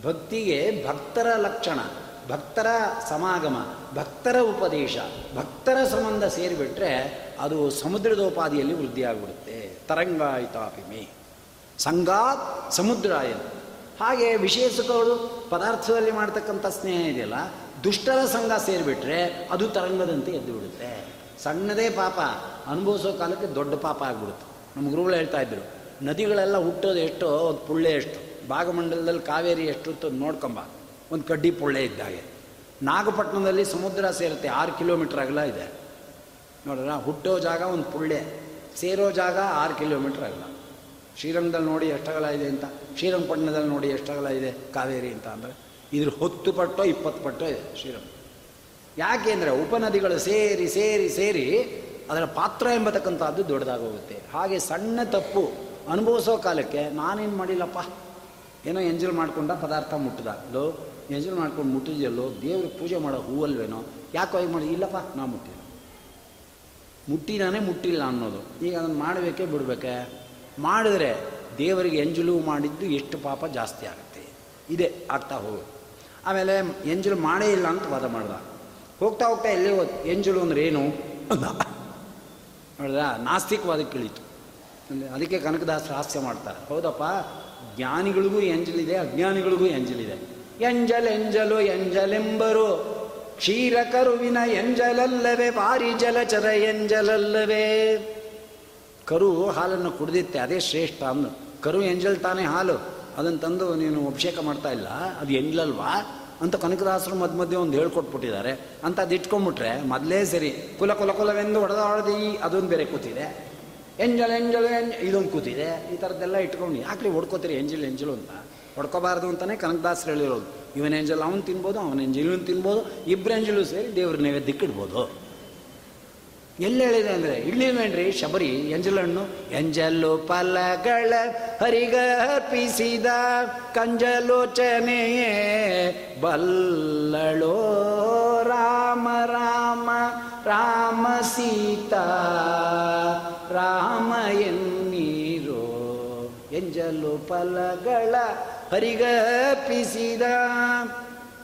ಭಕ್ತಿಗೆ ಭಕ್ತರ ಲಕ್ಷಣ. ಭಕ್ತರ ಸಮಾಗಮ, ಭಕ್ತರ ಉಪದೇಶ, ಭಕ್ತರ ಸಂಬಂಧ ಸೇರಿಬಿಟ್ರೆ ಅದು ಸಮುದ್ರದೋಪಾದಿಯಲ್ಲಿ ವೃದ್ಧಿಯಾಗ್ಬಿಡುತ್ತೆ. ತರಂಗಾಯಿತಾಪಿಮೆ ಸಂಗಾತ್ ಸಮುದ್ರಾಯನ್ ಹಾಗೆ ವಿಶೇಷಕವರು ಪದಾರ್ಥದಲ್ಲಿ ಮಾಡ್ತಕ್ಕಂಥ ಸ್ನೇಹ ಇದೆಯಲ್ಲ, ದುಷ್ಟರ ಸಂಘ ಸೇರಿಬಿಟ್ರೆ ಅದು ತರಂಗದಂತೆ ಎದ್ದು ಬಿಡುತ್ತೆ ಸಣ್ಣದೇ ಪಾಪ, ಅನುಭವಿಸೋ ಕಾಲಕ್ಕೆ ದೊಡ್ಡ ಪಾಪ ಆಗ್ಬಿಡುತ್ತೆ. ನಮ್ಮ ಗುರುಗಳು ಹೇಳ್ತಾ ಇದ್ರು, ನದಿಗಳೆಲ್ಲ ಹುಟ್ಟೋದು ಎಷ್ಟೋ, ಪುಳ್ಳೆ ಎಷ್ಟು, ಭಾಗಮಂಡಲದಲ್ಲಿ ಕಾವೇರಿ ಎಷ್ಟು ಅಂತ ನೋಡ್ಕೊಂಬ. ಒಂದು ಕಡ್ಡಿ ಪುಳ್ಳೆ ಇದ್ದಾಗೆ. ನಾಗಪಟ್ಟಣದಲ್ಲಿ ಸಮುದ್ರ ಸೇರುತ್ತೆ, ಆರು ಕಿಲೋಮೀಟ್ರ್ ಅಗಲ ಇದೆ. ನೋಡ್ರ ಹುಟ್ಟೋ ಜಾಗ ಒಂದು ಪುಳ್ಳೆ ಸೇರೋ ಜಾಗ ಆರು ಕಿಲೋಮೀಟ್ರ್ ಅಗಲ. ಶ್ರೀರಂಗದಲ್ಲಿ ನೋಡಿ ಎಷ್ಟಗಲ ಇದೆ ಅಂತ. ಶ್ರೀರಂಗಪಟ್ಟಣದಲ್ಲಿ ನೋಡಿ ಎಷ್ಟಗಲ ಇದೆ ಕಾವೇರಿ ಅಂತ ಅಂದರೆ, ಇದ್ರ ಹತ್ತು ಪಟ್ಟೋ ಇಪ್ಪತ್ತು ಪಟ್ಟೋ ಇದೆ ಶ್ರೀರಂಗ. ಯಾಕೆ ಅಂದರೆ ಉಪನದಿಗಳು ಸೇರಿ ಸೇರಿ ಸೇರಿ ಅದರ ಪಾತ್ರ ಎಂಬತಕ್ಕಂಥದ್ದು ದೊಡ್ಡದಾಗೋಗುತ್ತೆ. ಹಾಗೆ ಸಣ್ಣ ತಪ್ಪು ಅನುಭವಿಸೋ ಕಾಲಕ್ಕೆ ನಾನೇನು ಮಾಡಿಲ್ಲಪ್ಪ? ಏನೋ ಎಂಜಲ್ ಮಾಡಿಕೊಂಡ ಪದಾರ್ಥ ಮುಟ್ಟದ. ಲೋ ಎಂಜಲ್ ಮಾಡ್ಕೊಂಡು ಮುಟ್ಟಿದ್ಯಲ್ಲೋ, ದೇವ್ರಿಗೆ ಪೂಜೆ ಮಾಡೋ ಹೂವಲ್ವೇನೋ, ಯಾಕೋ ಈಗ ಮಾಡಿ ಇಲ್ಲಪ್ಪ, ನಾ ಮುಟ್ಟಿಲ್ಲ. ಮುಟ್ಟಿ ನಾನೇ ಮುಟ್ಟಿಲ್ಲ ಅನ್ನೋದು. ಈಗ ಅದನ್ನು ಮಾಡಬೇಕೇ ಬಿಡಬೇಕೆ? ಮಾಡಿದ್ರೆ ದೇವರಿಗೆ ಎಂಜಲು ಮಾಡಿದ್ದು ಎಷ್ಟು ಪಾಪ ಜಾಸ್ತಿ ಆಗುತ್ತೆ. ಇದೆ, ಆಗ್ತಾ ಹೋಗು. ಆಮೇಲೆ, ಎಂಜಲು ಮಾಡೇ ಇಲ್ಲ ಅಂತ ವಾದ ಮಾಡ್ದ. ಹೋಗ್ತಾ ಹೋಗ್ತಾ ಎಲ್ಲೇ ಹೋದ್. ಎಂಜಲು ಅಂದ್ರೆ ಏನು? ನೋಡಿದ? ನಾಸ್ತಿಕವಾದಕ್ಕೆ ಇಳೀತು ಅದಕ್ಕೆ ಕನಕದಾಸರು ಹಾಸ್ಯ ಮಾಡ್ತಾರೆ. ಹೌದಪ್ಪ? ಜ್ಞಾನಿಗಳಿಗೂ ಎಂಜಲಿದೆ, ಅಜ್ಞಾನಿಗಳಿಗೂ ಎಂಜಲಿದೆ. ಎಂಜಲ್ ಎಂಜಲು ಎಂಜಲೆಂಬರು. ಕ್ಷೀರ ಕರುವಿನ ಎಂಜಲಲ್ಲವೇ, ಭಾರಿ ಜಲಚರ ಎಂಜಲಲ್ಲವೇ. ಕರು ಹಾಲನ್ನು ಕುಡಿದಿತ್ತೆ, ಅದೇ ಶ್ರೇಷ್ಠ ಅಂದು ಕರು ಎಂಜಲ್ ತಾನೇ ಹಾಲು ಅದನ್ನು ತಂದು ನೀನು ಅಭಿಷೇಕ ಮಾಡ್ತಾ ಇಲ್ಲ, ಅದು ಎಂಜಲಲ್ವಾ ಅಂತ ಕನಕದಾಸರು ಮಧ್ಯ ಮಧ್ಯೆ ಒಂದು ಹೇಳ್ಕೊಟ್ಬಿಟ್ಟಿದ್ದಾರೆ. ಅಂತ ಅದು ಇಟ್ಕೊಂಡ್ಬಿಟ್ರೆ ಮೊದಲೇ ಸರಿ, ಕುಲ ಕುಲ ಕುಲವೆಂದು ಹೊಡೆದ ಹೊಡೆದಿ ಅದೊಂದು ಬೇರೆ ಕೂತಿದೆ. ಎಂಜಲ್ ಎಂಜಲ್ ಎಂಜ್, ಇದೊಂದು ಕೂತಿದೆ. ಈ ಥರದ್ದೆಲ್ಲ ಇಟ್ಕೊಂಡು ಯಾಕ್ರಿ ಹೊಡ್ಕೋತೀರಿ ಎಂಜಲ್ ಎಂಜಲು ಅಂತ? ಹೊಡ್ಕೋಬಾರ್ದು ಅಂತಲೇ ಕನಕದಾಸರು ಹೇಳಿರೋದು. ಇವನ ಎಂಜಲ್ ಅವನು ತಿನ್ಬೋದು, ಅವನ ಎಂಜಲ್ ಇವನು ತಿನ್ಬೋದು ಇಬ್ಬರು ಎಂಜಲು ಸೇರಿ ದೇವ್ರ ನೈವೇದ್ಯಕ್ಕೆ ಇಡ್ಬೋದು. ಎಲ್ಲಿ ಹೇಳಿದೆ ಅಂದರೆ ಇಳ್ಳಿಲ್ವೇನ್ರಿ ಶಬರಿ ಎಂಜಲು ಫಲಗಳ ಹರಿಗರ್ಪಿಸಿದ ಕಂಜಲೋಚನೆಯೇ ಬಲ್ಲಳೋ ರಾಮ ರಾಮ ರಾಮ ಸೀತಾ, ರಾಮ ಎನ್ನೀರೋ ಎಂಜಲು ಫಲಗಳ ಹರಿಗರ್ಪಿಸಿದ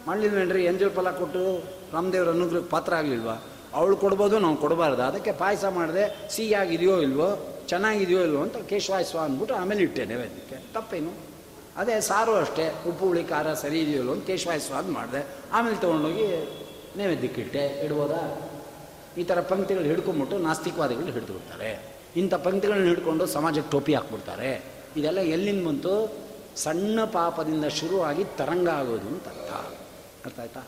ಮಾಡಲಿಲ್ವೇನ್ರಿ ಎಂಜಲ್ ಫಲ ಕೊಟ್ಟು ರಾಮದೇವ್ರ ಅನುಗ್ರಹಕ್ಕೆ ಪಾತ್ರ ಆಗಲಿಲ್ವಾ? ಅವಳು ಕೊಡ್ಬೋದು, ನಾವು ಕೊಡಬಾರ್ದು. ಅದಕ್ಕೆ ಪಾಯಸ ಮಾಡಿದೆ, ಸಿಹಿಯಾಗಿದೆಯೋ ಇಲ್ವೋ, ಚೆನ್ನಾಗಿದೆಯೋ ಇಲ್ವೋ ಅಂತ ಕೇಶವಾಯಸ್ವ ಅಂದ್ಬಿಟ್ಟು ಆಮೇಲೆ ಇಟ್ಟೆ ನೈವೇದ್ಯಕ್ಕೆ. ತಪ್ಪೇನು? ಅದೇ ಸಾರು ಅಷ್ಟೇ, ಉಪ್ಪು, ಹುಳಿ, ಖಾರ, ಸರಿ ಇದೆಯೋ ಇಲ್ವೋ ಅಂತ ಕೇಶವಾಯಸ್ವ ಅಂತ ಮಾಡಿದೆ. ಆಮೇಲೆ ತೊಗೊಂಡೋಗಿ ನೈವೇದ್ಯಕ್ಕೆ ಇಟ್ಟೆ. ಇಡ್ಬೋದಾ? ಈ ಥರ ಪಂಕ್ತಿಗಳು ಹಿಡ್ಕೊಂಬಿಟ್ಟು ನಾಸ್ತಿಕವಾದಿಗಳು ಹಿಡಿದು ಬಿಡ್ತಾರೆ. ಇಂಥ ಪಂಕ್ತಿಗಳನ್ನ ಹಿಡ್ಕೊಂಡು ಸಮಾಜಕ್ಕೆ ಟೋಪಿ ಹಾಕ್ಬಿಡ್ತಾರೆ. ಇದೆಲ್ಲ ಎಲ್ಲಿಂದ ಬಂತು? ಸಣ್ಣ ಪಾಪದಿಂದ ಶುರುವಾಗಿ ತರಂಗ ಆಗೋದು ಅಂತ ಅರ್ಥ. ಅರ್ಥ ಆಯ್ತಾ?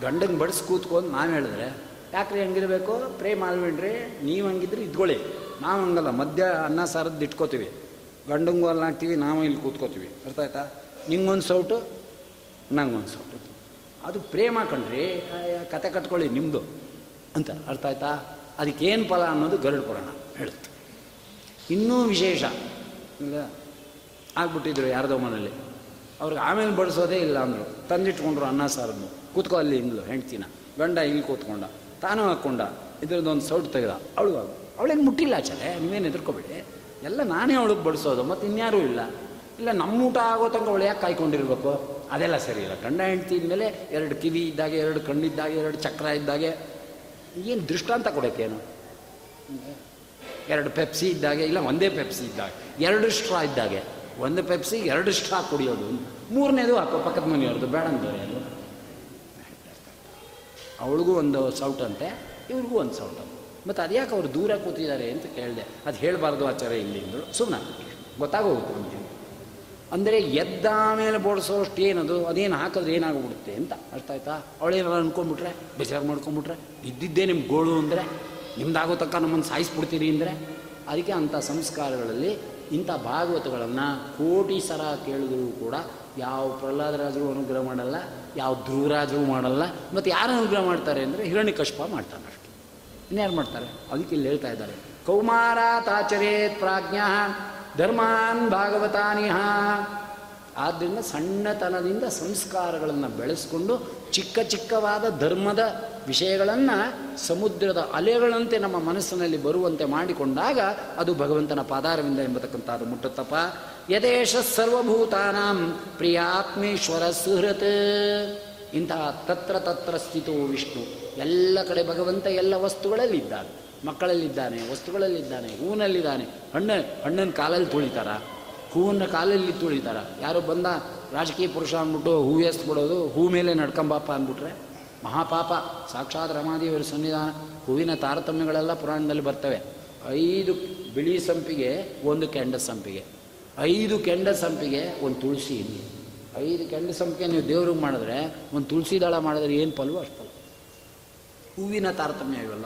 ಗಂಡಂಗೆ ಬಡಿಸ್ ಕೂತ್ಕೊಂಡು ನಾವು ಹೇಳಿದ್ರೆ, ಯಾಕ್ರಿ ಹಂಗಿರ್ಬೇಕು? ಪ್ರೇಮ್ ರೀ ನೀವು ಹಂಗಿದ್ರೆ ಇದ್ಕೊಳ್ಳಿ ನಾವು ಹಂಗಲ್ಲ, ಮಧ್ಯ ಅನ್ನ ಸಾರದ್ದು ಇಟ್ಕೋತೀವಿ. ಗಂಡಂಗು ಅಲ್ಲಿ ಹಾಕ್ತೀವಿ, ನಾವು ಇಲ್ಲಿ ಕೂತ್ಕೋತೀವಿ. ಅರ್ಥ ಆಯ್ತಾ? ನಿಂಗೊಂದು ಸೌಟು, ನಂಗೊಂದು ಸೌಟು. ಅದು ಪ್ರೇಮ ಕಣ್ರಿ, ಕತೆ ಕಟ್ಕೊಳ್ಳಿ ನಿಮ್ಮದು ಅಂತ ಅರ್ಥ ಆಯ್ತಾ? ಅದಕ್ಕೇನು ಫಲ ಅನ್ನೋದು ಗರುಡ್ ಪುರಾಣ ಹೇಳುತ್ತೆ. ಇನ್ನೂ ವಿಶೇಷ ಇಲ್ಲ ಆಗ್ಬಿಟ್ಟಿದ್ರು ಯಾರ್ದೋ ಮನೇಲಿ ಅವ್ರಿಗೆ ಆಮೇಲೆ ಬಡಿಸೋದೇ ಇಲ್ಲ ಅಂದರು. ತಂದಿಟ್ಕೊಂಡ್ರು ಅನ್ನ ಸಾರನ್ನು. ಕೂತ್ಕೋ ಅಲ್ಲಿ ಇಂದ್ಲು ಹೆಂಡ್ತಿನ. ಗಂಡ ಇಲ್ಲಿ ಕೂತ್ಕೊಂಡ. ತಾನೂ ಹಾಕ್ಕೊಂಡ ಇದ್ರದ್ದೊಂದು ಸೌಟ್ ತೆಗೆದ. ಅವಳು ಅವಳೇನು ಮುಟ್ಟಿಲ್ಲ ಆಚಾರೆ ನೀವೇನು ಎದುರ್ಕೋಬೇಡಿ ಎಲ್ಲ ನಾನೇ ಅವಳಿಗೆ ಬಡಿಸೋದು ಮತ್ತು ಇನ್ಯಾರೂ ಇಲ್ಲ. ಇಲ್ಲ ನಮ್ಮ ಊಟ ಆಗೋ ತನಕ ಅವಳು ಯಾಕೆ ಕಾಯ್ಕೊಂಡಿರ್ಬೇಕು? ಅದೆಲ್ಲ ಸರಿ ಇಲ್ಲ. ಗಂಡ ಹೆಂಡ್ತಿ ಮೇಲೆ ಎರಡು ಕಿವಿ ಇದ್ದಾಗೆ, ಎರಡು ಕಣ್ಣಿದ್ದಾಗೆ, ಎರಡು ಚಕ್ರ ಇದ್ದಾಗೆ. ಏನು ದೃಷ್ಟಾಂತ ಕೊಡೋಕ್ಕೇನು ಎರಡು ಪೆಪ್ಸಿ ಇದ್ದಾಗೆ, ಇಲ್ಲ ಒಂದೇ ಪೆಪ್ಸಿ ಇದ್ದಾಗ. ಎರಡು ಸ್ಟ್ರಾ ಇದ್ದಾಗೆ. ಒಂದು ಪೆಪ್ಸಿ, ಎರಡು ಸ್ಟ್ರಾ ಕುಡಿಯೋದು. ಮೂರನೇದು ಹಾಕೋ ಪಕ್ಕದ ಮನೆಯವ್ರದ್ದು, ಬೇಡ ಅಂದವ್ರೆ ಅದು ಅವಳಿಗೂ ಒಂದು ಸೌಟ್ ಅಂತೆ, ಇವ್ರಿಗೂ ಒಂದು ಸೌಟ್ ಅಂತೆ. ಮತ್ತು ಅದ್ಯಾಕೆ ಅವ್ರು ದೂರ ಕೂತಿದ್ದಾರೆ ಅಂತ ಕೇಳಿದೆ. ಅದು ಹೇಳಬಾರ್ದು ಆಚಾರ ಇಲ್ಲಿ ಅಂದರು ಸುಮ್ಮನೆ ಗೊತ್ತಾಗೋಗುತ್ತೆ ಅಂತ ಅಂದರೆ ಎದ್ದ ಮೇಲೆ ಬೋಡಿಸೋಷ್ಟು ಏನದು, ಅದೇನು ಹಾಕಿದ್ರೆ ಏನಾಗ್ಬಿಡುತ್ತೆ ಅಂತ ಅರ್ಥ ಆಯ್ತಾ? ಅವಳೇನಾರು ಅಂದ್ಕೊಂಬಿಟ್ರೆ ಬೇಜಾರು ಮಾಡ್ಕೊಂಬಿಟ್ರೆ ಇದ್ದಿದ್ದೇ ನಿಮ್ಮ ಗೋಳು ಅಂದರೆ, ನಿಮ್ದಾಗೋ ತಕ್ಕ ನಮ್ಮನ್ನು ಸಾಯಿಸ್ಬಿಡ್ತೀರಿ ಅಂದರೆ, ಅದಕ್ಕೆ ಅಂಥ ಸಂಸ್ಕಾರಗಳಲ್ಲಿ ಇಂಥ ಭಾಗವತಗಳನ್ನು ಕೋಟಿ ಸರ ಕೇಳಿದರೂ ಕೂಡ ಯಾವ ಪ್ರಹ್ಲಾದರಾಜರು ಅನುಗ್ರಹ ಮಾಡಲ್ಲ, ಯಾವ ಧ್ರುವರಾಜರು ಮಾಡಲ್ಲ, ಮತ್ತು ಯಾರು ಅನುಗ್ರಹ ಮಾಡ್ತಾರೆ ಅಂದರೆ ಹಿರಣ್ಯಕಶ್ಪ ಮಾಡ್ತಾನೆ ಅಷ್ಟು. ಇನ್ಯಾರು ಮಾಡ್ತಾರೆ? ಅದಕ್ಕೆ ಇಲ್ಲಿ ಹೇಳ್ತಾ ಇದ್ದಾರೆ. ಕೌಮಾರಾತಾಚರೇತ್ ಪ್ರಾಜ್ಞ ಧರ್ಮಾನ್ ಭಾಗವತಾನಿಹ. ಆದ್ದರಿಂದ ಸಣ್ಣತನದಿಂದ ಸಂಸ್ಕಾರಗಳನ್ನು ಬೆಳೆಸ್ಕೊಂಡು ಚಿಕ್ಕ ಚಿಕ್ಕವಾದ ಧರ್ಮದ ವಿಷಯಗಳನ್ನು ಸಮುದ್ರದ ಅಲೆಗಳಂತೆ ನಮ್ಮ ಮನಸ್ಸಿನಲ್ಲಿ ಬರುವಂತೆ ಮಾಡಿಕೊಂಡಾಗ ಅದು ಭಗವಂತನ ಪಾದಾರವಿಂದ ಎಂಬತಕ್ಕಂಥದ್ದು. ಮುಟ್ಟುತ್ತಪ್ಪ. ಯದೇಶ ಸರ್ವಭೂತಾನಾಂ ಪ್ರಿಯಾತ್ಮೇಶ್ವರ ಸುಹೃತ್. ಇಂತಹ ತತ್ರ ತತ್ರ ಸ್ಥಿತೋ ವಿಷ್ಣು. ಎಲ್ಲ ಕಡೆ ಭಗವಂತ ಎಲ್ಲ ವಸ್ತುಗಳಲ್ಲಿದ್ದಾನೆ. ಮಕ್ಕಳಲ್ಲಿದ್ದಾನೆ, ವಸ್ತುಗಳಲ್ಲಿದ್ದಾನೆ ಹೂವಿನಲ್ಲಿದ್ದಾನೆ ಹಣ್ಣು ಹಣ್ಣನ್ನು ಕಾಲಲ್ಲಿ ತುಳಿತಾರ. ಹೂವನ್ನು ಕಾಲಲ್ಲಿ ತುಳಿತಾರ. ಯಾರು ಬಂದ ರಾಜಕೀಯ ಪುರುಷ ಅಂದ್ಬಿಟ್ಟು ಹೂ ಎಸ್ಬಿಡೋದು, ಹೂ ಮೇಲೆ ನಡ್ಕೊಂಬಪ್ಪ ಅಂದ್ಬಿಟ್ರೆ ಮಹಾಪಾಪ, ಸಾಕ್ಷಾತ್ ರಮಾದೇವರ ಸನ್ನಿಧಾನ, ಹೂವಿನ ತಾರತಮ್ಯಗಳೆಲ್ಲ ಪುರಾಣದಲ್ಲಿ ಬರ್ತವೆ. ಐದು ಬಿಳಿ ಸಂಪಿಗೆ, ಒಂದು ಕೆಂಡ ಸಂಪಿಗೆ. ಐದು ಕೆಂಡ ಸಂಪಿಗೆ, ಒಂದು ತುಳಸಿ ಇಲ್ಲಿ ಐದು ಕೆಂಡ ಸಂಪಿಗೆ ನೀವು ದೇವ್ರಿಗೆ ಮಾಡಿದ್ರೆ, ಒಂದು ತುಳಸಿ ದಳ ಮಾಡಿದ್ರೆ ಏನು ಫಲವು ಅಷ್ಟು ಫಲ. ಹೂವಿನ ತಾರತಮ್ಯ ಇವೆಲ್ಲ.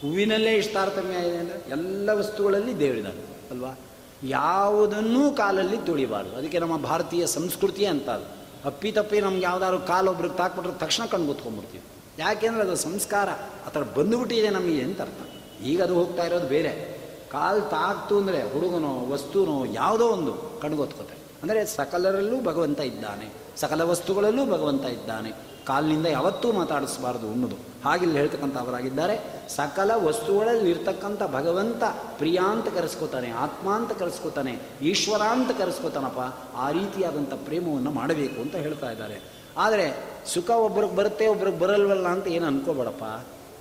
ಹೂವಿನಲ್ಲೇ ಇಷ್ಟು ತಾರತಮ್ಯ ಇದೆ ಅಂದರೆ ಎಲ್ಲ ವಸ್ತುಗಳಲ್ಲಿ ದೇವರಿದ್ದಾನೆ, ಅಲ್ವಾ? ಯಾವುದನ್ನೂ ಕಾಲಲ್ಲಿ ತುಳಿಬಾರ್ದು. ಅದಕ್ಕೆ ನಮ್ಮ ಭಾರತೀಯ ಸಂಸ್ಕೃತಿ ಅಂತ ಅದು. ಅಪ್ಪಿ ತಪ್ಪಿ ನಮ್ಗೆ ಯಾವ್ದಾದ್ರು ಕಾಲು ಒಬ್ರಿಗೆ ತಾಕ್ಬಿಟ್ರೆ ತಕ್ಷಣ ಕಣ್ಣು ಗೊತ್ಕೊಂಡ್ಬಿಡ್ತೀವಿ ಯಾಕೆಂದ್ರೆ ಅದು ಸಂಸ್ಕಾರ, ಆ ಥರ ಬಂದುಬಿಟ್ಟಿದೆ ನಮಗೆ ಅಂತ ಅರ್ಥ. ಈಗ ಅದು ಹೋಗ್ತಾ ಇರೋದು ಬೇರೆ. ಕಾಲು ತಾಕ್ತು ಅಂದರೆ ಹುಡುಗನೋ, ವಸ್ತುನೋ ಯಾವುದೋ ಒಂದು ಕಣ್ಗೊತ್ಕೋತೆ. ಅಂದರೆ ಸಕಲರಲ್ಲೂ ಭಗವಂತ ಇದ್ದಾನೆ. ಸಕಲ ವಸ್ತುಗಳಲ್ಲೂ ಭಗವಂತ ಇದ್ದಾನೆ. ಕಾಲಿನಿಂದ ಯಾವತ್ತೂ ಮಾತಾಡಿಸಬಾರ್ದು ಅನ್ನೋದು. ಹಾಗಿಲ್ಲಿ ಹೇಳ್ತಕ್ಕಂಥವರಾಗಿದ್ದಾರೆ ಸಕಲ ವಸ್ತುಗಳಲ್ಲಿ ಇರ್ತಕ್ಕಂಥ ಭಗವಂತ ಪ್ರಿಯ ಅಂತ ಕರೆಸ್ಕೋತಾನೆ, ಆತ್ಮ ಅಂತ ಕರೆಸ್ಕೋತಾನೆ ಈಶ್ವರ ಅಂತ ಕರೆಸ್ಕೋತಾನಪ್ಪ, ಆ ರೀತಿಯಾದಂಥ ಪ್ರೇಮವನ್ನು ಮಾಡಬೇಕು ಅಂತ ಹೇಳ್ತಾ ಇದ್ದಾರೆ. ಆದರೆ ಸುಖ ಒಬ್ರಿಗೆ ಬರುತ್ತೆ, ಒಬ್ರಿಗೆ ಬರಲ್ವಲ್ಲ ಅಂತ ಏನು ಅನ್ಕೋಬೇಡಪ್ಪ.